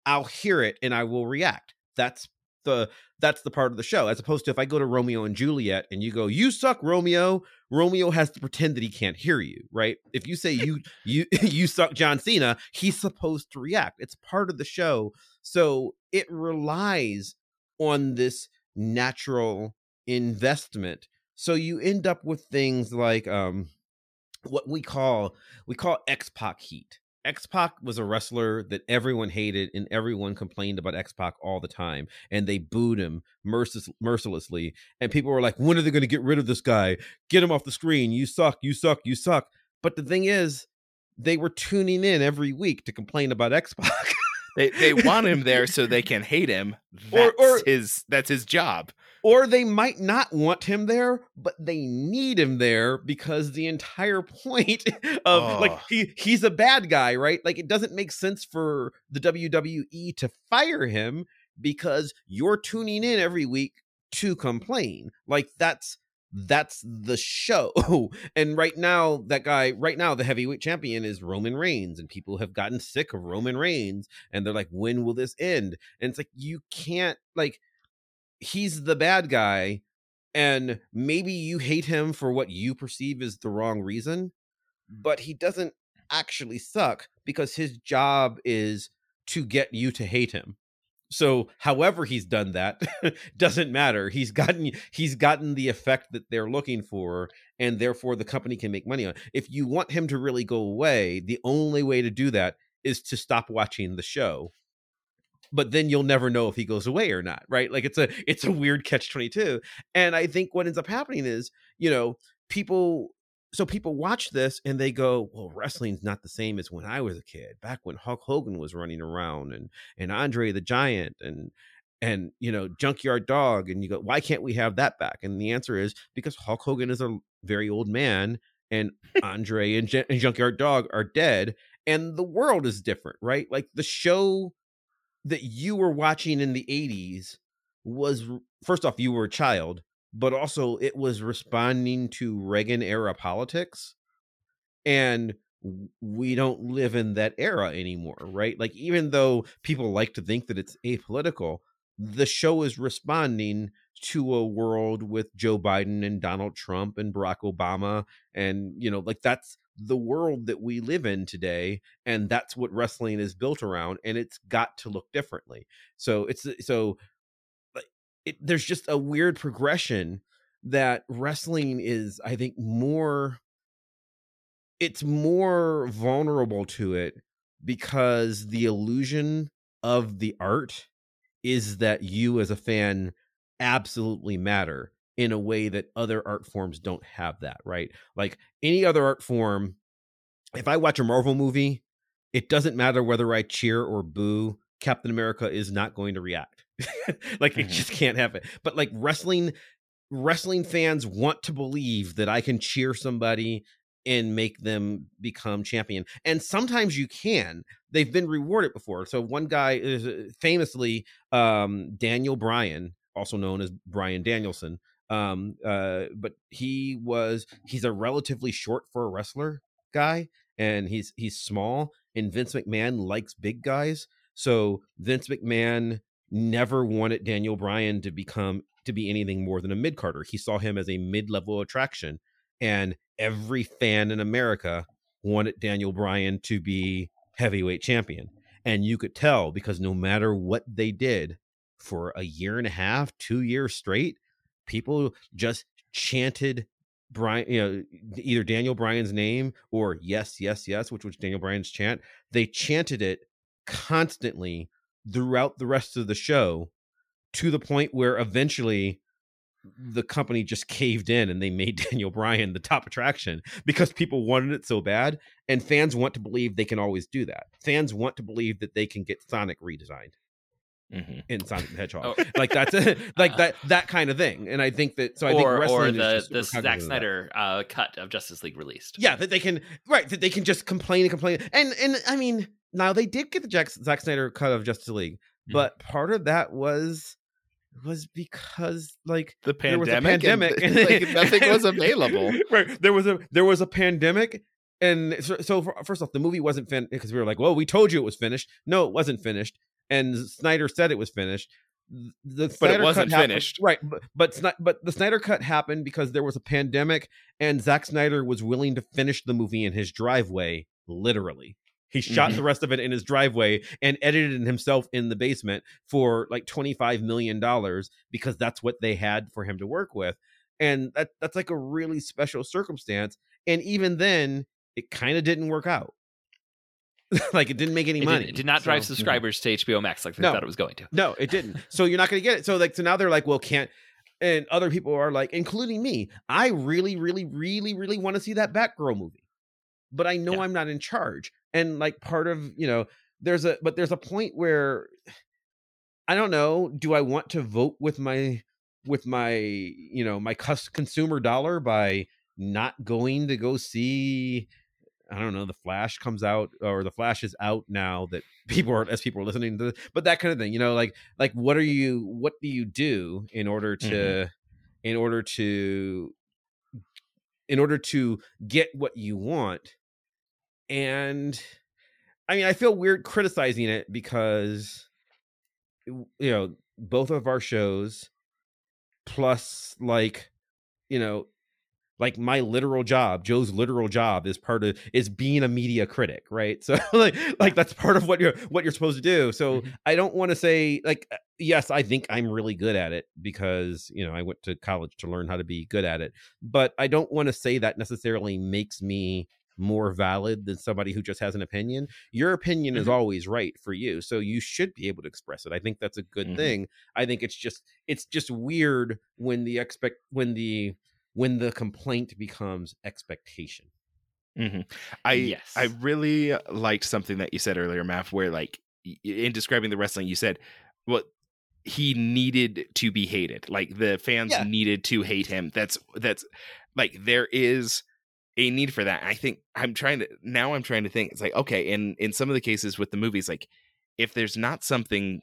I'll hear it and I will react. That's the that's the part of the show as opposed to if i go to romeo and juliet and you go you suck romeo. Romeo has to pretend that he can't hear you right? If you say you you you suck john cena he's supposed to react. It's part of the show. So it relies on this natural investment. So you end up with things like um what we call we call x-pac heat X-Pac was a wrestler that everyone hated and everyone complained about X-Pac all the time and they booed him mercil- mercilessly and people were like when are they going to get rid of this guy get him off the screen you suck you suck you suck but the thing is they were tuning in every week to complain about X-Pac They they want him there so they can hate him. Or- or- his that's his job. Or they might not want him there but they need him there because the entire point of like Oh. he he's a bad guy right like it doesn't make sense for the WWE to fire him because you're tuning in every week to complain. Like that's that's the show. and right now, that guy, right now, the heavyweight champion is Roman Reigns, and people have gotten sick of Roman Reigns, and they're like, when will this end? And it's like, you can't, like, he's the bad guy, and maybe you hate him for what you perceive is the wrong reason, but he doesn't actually suck because his job is to get you to hate him. So however he's done that doesn't matter. He's gotten he's gotten the effect that they're looking for and therefore the company can make money on if you want him to really go away the only way to do that is to stop watching the show but then you'll never know if he goes away or not right like it's a it's a weird catch 22 and i think what ends up happening is you know people so people watch this and they go, "Well, wrestling's not the same as when I was a kid, back when Hulk Hogan was running around and and Andre the Giant and and you know Junkyard Dog." And you go, "Why can't we have that back?" And the answer is because Hulk Hogan is a very old man, and Andre and, and Junkyard Dog are dead, and the world is different, right? Like the show that you were watching in the '80s was first off, you were a child but also it was responding to Reagan era politics. And we don't live in that era anymore, right? Like, even though people like to think that it's apolitical, the show is responding to a world with Joe Biden and Donald Trump and Barack Obama. And, you know, like that's the world that we live in today. And that's what wrestling is built around. And it's got to look differently. So it's uh, so uh, it, there's just a weird progression that wrestling is i think more it's more vulnerable to it because the illusion of the art is that you as a fan absolutely matter in a way that other art forms don't have that right like any other art form if i watch a marvel movie it doesn't matter whether i cheer or boo captain america is not going to react like mm-hmm. it just can't happen. But like wrestling, wrestling fans want to believe that I can cheer somebody and make them become champion. And sometimes you can. They've been rewarded before. So one guy is uh, famously um, Daniel Bryan, also known as Bryan Danielson. Um, uh, but he was he's a relatively short for a wrestler guy, and he's he's small. And Vince McMahon likes big guys. So Vince McMahon never wanted Daniel Bryan to become to be anything more than a mid carder. He saw him as a mid level attraction, and every fan in America wanted Daniel Bryan to be heavyweight champion. And you could tell because no matter what they did for a year and a half, two years straight, people just chanted Bryan, you know, either Daniel Bryan's name or yes, yes, yes, which was Daniel Bryan's chant. They chanted it constantly throughout the rest of the show to the point where eventually the company just caved in and they made Daniel Bryan the top attraction because people wanted it so bad and fans want to believe they can always do that. Fans want to believe that they can get Sonic redesigned. Mm-hmm. in Sonic the Hedgehog, oh. like that's a, like uh, that that kind of thing, and I think that so I or, think or the the Zack Snyder uh, cut of Justice League released. Yeah, that they can right that they can just complain and complain, and and I mean now they did get the Jack, Zack Snyder cut of Justice League, mm. but part of that was was because like the pandemic, pandemic, and, and like, nothing was available. right, there was a there was a pandemic, and so, so first off, the movie wasn't finished because we were like, well, we told you it was finished. No, it wasn't finished, and Snyder said it was finished. The Snyder but it wasn't finished, right? But but but the Snyder cut happened because there was a pandemic, and Zack Snyder was willing to finish the movie in his driveway, literally. He shot mm-hmm. the rest of it in his driveway and edited it himself in the basement for like $25 million because that's what they had for him to work with. And that that's like a really special circumstance. And even then, it kind of didn't work out. like it didn't make any it money. Did, it did not drive so, subscribers to HBO Max like they no, thought it was going to. No, it didn't. so you're not going to get it. So like so now they're like, well, can't and other people are like, including me. I really, really, really, really want to see that Batgirl movie, but I know yeah. I'm not in charge and like part of you know there's a but there's a point where i don't know do i want to vote with my with my you know my cus- consumer dollar by not going to go see I don't know, the Flash comes out or the Flash is out now that people are as people are listening to, this, but that kind of thing, you know, like like what are you what do you do in order to Mm-hmm. in order to in order to get what you want and I mean, I feel weird criticizing it because you know, both of our shows plus like you know like my literal job joe's literal job is part of is being a media critic right so like like that's part of what you're what you're supposed to do so Mhm. i don't want to say like uh, yes i think i'm really good at it because you know i went to college to learn how to be good at it but i don't want to say that necessarily makes me more valid than somebody who just has an opinion your opinion is Mhm. always right for you so you should be able to express it i think that's a good Mhm. thing i think it's just it's just weird when the expect when the when the complaint becomes expectation hmm I Yes. I really liked something that you said earlier, Mav, where like in describing the wrestling, you said what he needed to be hated. Like the fans Yeah. needed to hate him. That's that's like there is a need for that. I think I'm trying to now I'm trying to think. It's like, okay, in in some of the cases with the movies, like if there's not something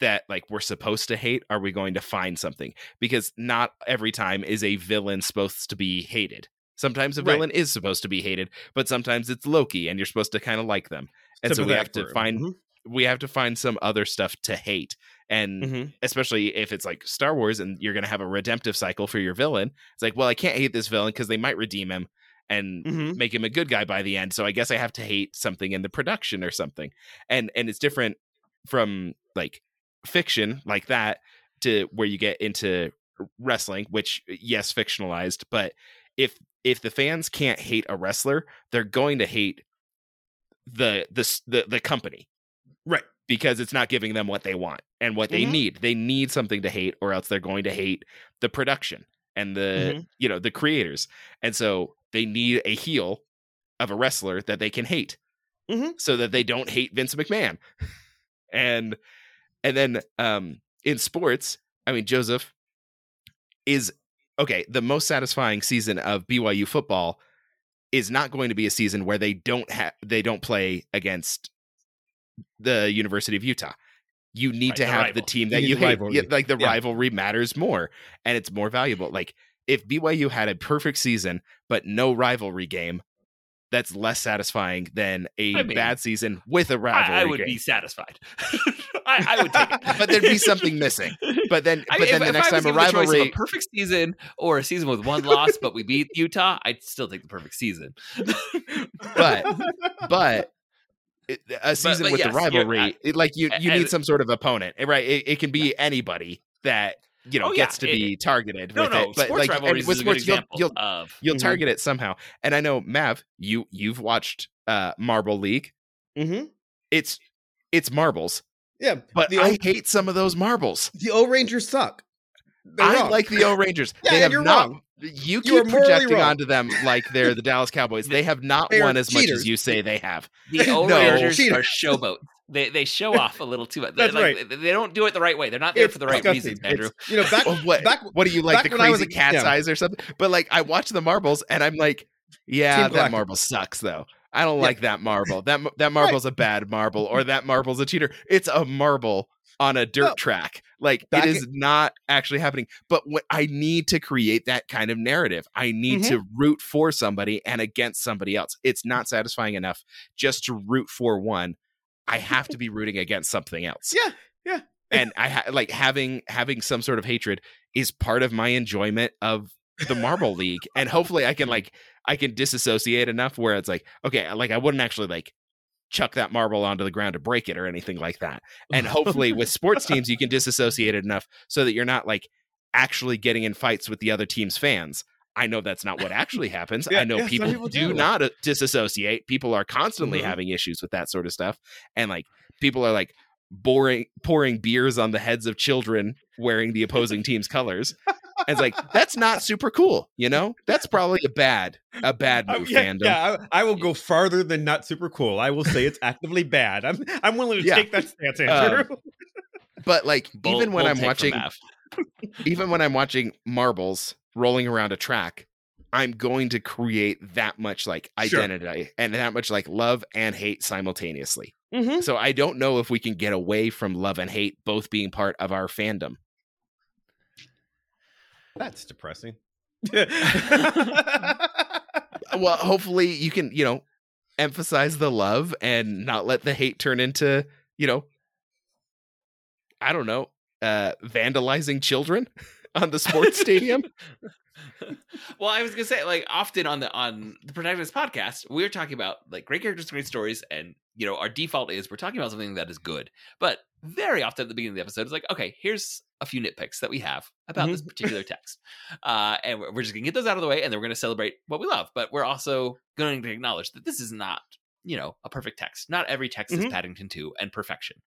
that like we're supposed to hate are we going to find something because not every time is a villain supposed to be hated sometimes a Right. villain is supposed to be hated but sometimes it's loki and you're supposed to kind of like them and so we have to find Mhm. we have to find some other stuff to hate and Mhm. especially if it's like star wars and you're going to have a redemptive cycle for your villain it's like well i can't hate this villain because they might redeem him and Mhm. make him a good guy by the end so i guess i have to hate something in the production or something and and it's different from like fiction like that to where you get into wrestling which yes fictionalized but if if the fans can't hate a wrestler they're going to hate the the the, the company right because it's not giving them what they want and what they Mhm. need they need something to hate or else they're going to hate the production and the Mhm. you know the creators and so they need a heel of a wrestler that they can hate Mhm. so that they don't hate Vince McMahon and and then um in sports i mean joseph is okay the most satisfying season of byu football is not going to be a season where they don't have they don't play against the university of utah you need Right, to the have the team that need you hate. Yeah, like the Yeah. rivalry matters more and it's more valuable like if byu had a perfect season but no rivalry game that's less satisfying than a I mean, bad season with a rivalry I, I would game. be satisfied. I, I would take it. but there'd be something missing. But then, I but then if, the next time a given the choice of rivalry, a perfect season or a season with one loss, but we beat Utah, I'd still take the perfect season. but but a season but with yes, the rivalry, it, like you, you and- need some sort of opponent, right? It, it can be anybody that you know Oh, yeah, gets to it- be targeted No, with no, it. But sports like rivalries with is a good sports, you'll, example you'll of. you'll Mhm. target it somehow. And I know Mav, you you've watched uh Marble League. Mm-hmm. It's it's marbles, Yeah, but the I O, hate some of those marbles. the O'rangers suck. They're I wrong. like the O'rangers. Yeah, they have you're not. wrong. You You keep morally projecting wrong. onto them like they're the Dallas Cowboys. They have not They won as much as you say they have. The O'rangers cheater. are showboats. They they show off a little too much. That's Like, right. They, they don't do it the right way. They're not there It's for the right reasons, Andrew. It's- you know, back what? back What do you like the when I was crazy a- cat's yeah. eyes or something? But like, I watch the marbles and I'm like, yeah, Team that Galactic. marble sucks though. I don't Yeah. like that marble. That that marble's a bad marble, or that marble's a cheater. It's a marble on a dirt No. track. Like Back it is not actually happening. But what I need to create that kind of narrative. I need Mhm. to root for somebody and against somebody else. It's not satisfying enough just to root for one. I have to be rooting against something else yeah, yeah. and I ha- like having having some sort of hatred is part of my enjoyment of the Marble League, and hopefully I can like I can disassociate enough where it's like okay, like I wouldn't actually like chuck that marble onto the ground to break it or anything like that, and hopefully with sports teams you can disassociate it enough so that you're not like actually getting in fights with the other team's fans. I know that's not what actually happens. Yeah, I know yeah, people, people do do. not uh, disassociate. People are constantly Mhm. having issues with that sort of stuff, and like people are like boring pouring beers on the heads of children wearing the opposing team's colors. And it's like that's not super cool, you know. That's probably a bad a bad Uh, move yeah, fandom. yeah, I, I will go farther than not super cool. I will say it's actively bad. I'm I'm willing to Yeah. take that stance, Um, Andrew. But like Bold- even when I'm watching. Even when I'm watching marbles rolling around a track, I'm going to create that much like Sure. identity and that much like love and hate simultaneously. Mhm. So I don't know if we can get away from love and hate both being part of our fandom. That's depressing. Well, hopefully you can, you know, emphasize the love and not let the hate turn into, you know, I don't know, uh vandalizing children on the sports stadium. well, I was gonna say, like, often on the on the protagonist podcast, we're talking about like great characters, great stories, and you know, our default is we're talking about something that is good. But very often at the beginning of the episode, it's like, okay, here's a few nitpicks that we have about this particular text, uh, and we're, just gonna get those out of the way, and then we're gonna celebrate what we love. But we're also going to acknowledge that this is not, you know, a perfect text. Not every text is Mhm. Paddington Two and perfection.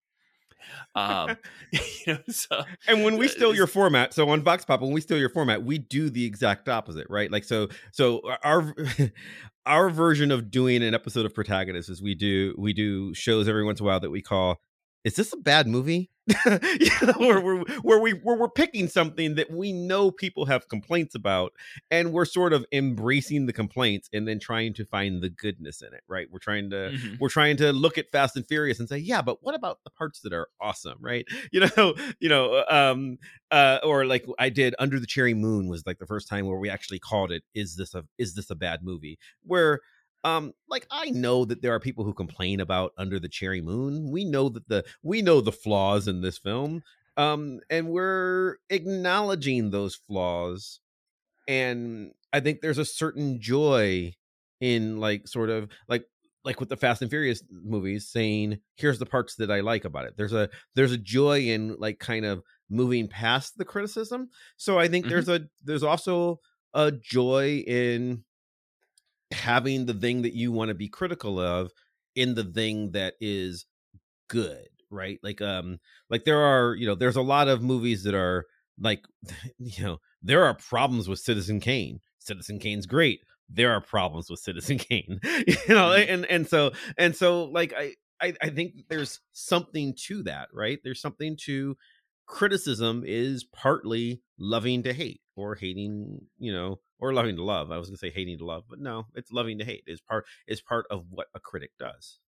Um, you know, so and when we Uh, steal your format so on vox pop when we steal your format we do the exact opposite right? Like so so our our version of doing an episode of protagonist is we do we do shows every once in a while that we call is this a bad movie you know, where, where, where we where we're picking something that we know people have complaints about and we're sort of embracing the complaints and then trying to find the goodness in it right we're trying to mhm. we're trying to look at Fast and Furious and say, yeah, but what about the parts that are awesome, right? You know, you know, um, uh, or like I did Under the Cherry Moon was like the first time where we actually called it, is this a is this a bad movie? Where um like I know that there are people who complain about Under the Cherry Moon. We know that the we know the flaws in this film. Um, and we're acknowledging those flaws. And I think there's a certain joy in like sort of like like with the Fast and Furious movies saying here's the parts that I like about it. There's a there's a joy in like kind of moving past the criticism. So I think there's a there's also a joy in having the thing that you want to be critical of in the thing that is good, right? Like um like there are, you know, there's a lot of movies that are like you know, there are problems with Citizen Kane. Citizen Kane's great there are problems with Citizen Kane, you know, Mhm. and and so and so like I, I I think there's something to that, right? There's something to criticism is partly loving to hate or hating, you know, or loving to love. I was gonna say hating to love, but no, it's loving to hate is part is part of what a critic does.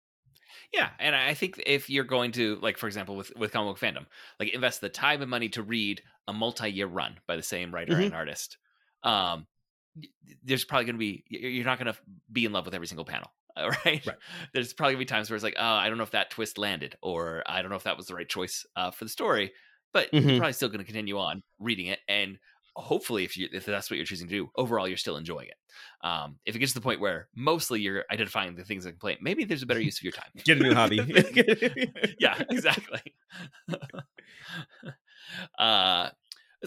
Yeah, and I think if you're going to, like, for example, with with comic book fandom, like invest the time and money to read a multi-year run by the same writer Mhm. and artist, um, there's probably going to be you're not going to be in love with every single panel, right? Right. There's probably going to be times where it's like, oh, I don't know if that twist landed, or I don't know if that was the right choice uh, for the story, but you're Mhm. probably still going to continue on reading it, and hopefully, if you if that's what you're choosing to do, overall, you're still enjoying it. Um, if it gets to the point where mostly you're identifying the things that complain, maybe there's a better use of your time Get a new hobby. yeah, exactly. uh,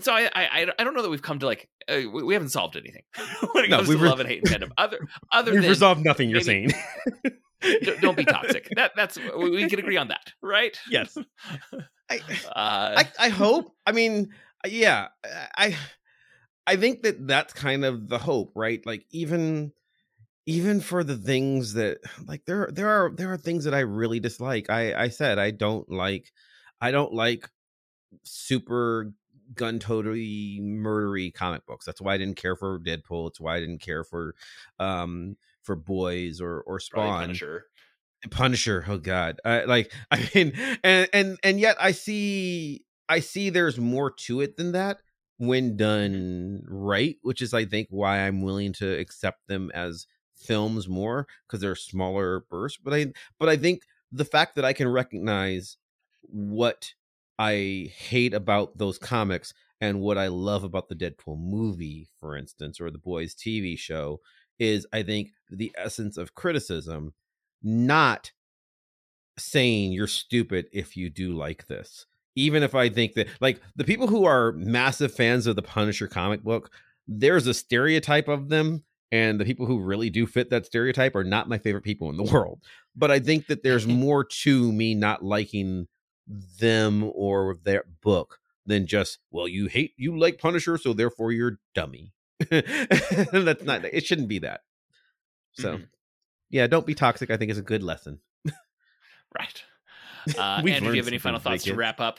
so I, I I don't know that we've come to like uh, we, we haven't solved anything when it No, comes to we've re- love and hate and fandom. Other other We've than resolved nothing. You're maybe- saying. D- don't be toxic. That that's we we can agree on that, right? yes. I, Uh, I, I hope. I mean, yeah, I I think that that's kind of the hope, right? Like even even for the things that like there there are there are things that I really dislike. I I said I don't like I don't like super gun totally murdery comic books. That's why I didn't care for Deadpool. It's why I didn't care for um for Boys or or Spawn. Punisher. Punisher. Oh God. I, like I mean, and and and yet I see I see there's more to it than that when mm-hmm. done right, which is I think why I'm willing to accept them as films more because they're smaller bursts. But I but I think the fact that I can recognize what I hate about those comics and what I love about the Deadpool movie, for instance, or the Boys TV show, is I think the essence of criticism, not saying you're stupid if you do like this. Even if I think that, like, the people who are massive fans of the Punisher comic book, there's a stereotype of them, and the people who really do fit that stereotype are not my favorite people in the world. But I think that there's more to me not liking them or their book than just well you hate you like punisher so therefore you're dummy that's not it shouldn't be that so Mhm. yeah don't be toxic i think is a good lesson Right. Uh, We've do you have any final thoughts to wrap up?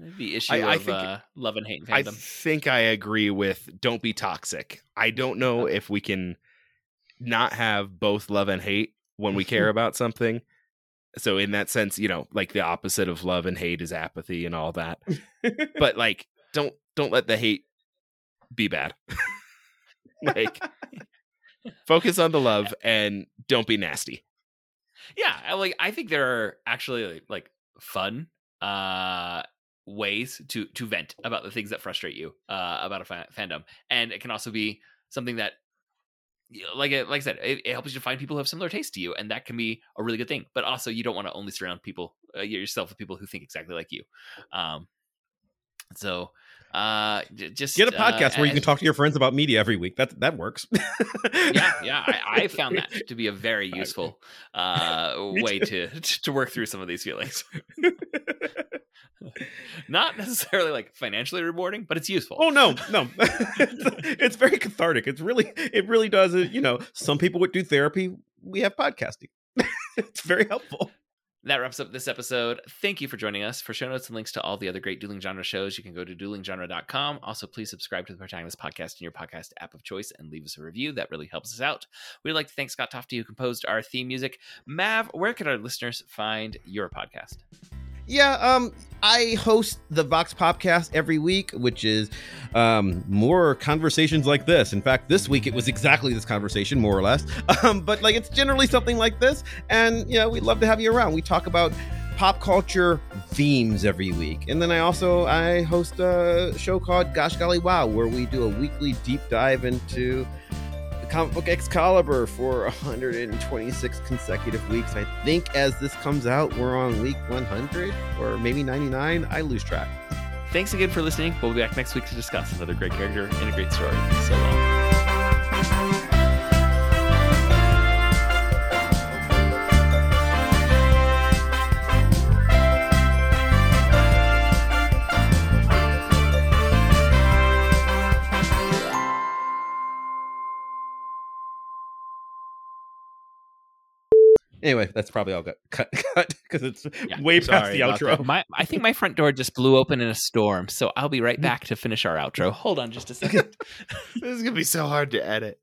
the issue I- I of think- uh, love and hate I think I agree with don't be toxic. I don't know if we can not have both love and hate when we care about something. So in that sense, you know, like the opposite of love and hate is apathy and all that. But like don't don't let the hate be bad. Like focus on the love and don't be nasty. yeah I like i think there are actually like, fun uh ways to to vent about the things that frustrate you uh about a fa- fandom and it can also be something that like I- like i said it, it helps you to find people who have similar taste to you and that can be a really good thing but also you don't want to only surround people uh, yourself with people who think exactly like you um so uh just Get a podcast uh, where you can talk to your friends about media every week. That that works. yeah, yeah, I, I found that to be a very useful uh, way to to work through some of these feelings. Not necessarily like financially rewarding, but it's useful. Oh no, no, it's, it's very cathartic. It's really, it really does. You know, some people would do therapy. We have podcasting. it's very helpful. That wraps up this episode. Thank you for joining us. For show notes and links to all the other great dueling genre shows, you can go to duelinggenre.com. Also, please subscribe to the Protagonist Podcast in your podcast app of choice and leave us a review. That really helps us out. We'd like to thank Scott Tofty, who composed our theme music. Mav, where can our listeners find your podcast? Yeah, um, I host the Vox Popcast every week, which is um, more conversations like this. In fact, this week it was exactly this conversation, more or less. Um, but like it's generally something like this, and you know, we'd love to have you around. We talk about pop culture themes every week, and then I also I host a show called Gosh Golly Wow, where we do a weekly deep dive into comic book Excalibur for 126 consecutive weeks. I think as this comes out, we're on week 100 or maybe 99. I lose track. Thanks again for listening. We'll be back next week to discuss another great character and a great story. So long. Anyway, that's probably all got cut cut because it's Yeah, way past the outro. My, I think my front door just blew open in a storm, so I'll be right mm-hmm. back to finish our outro. Hold on just a second. This is gonna be so hard to edit.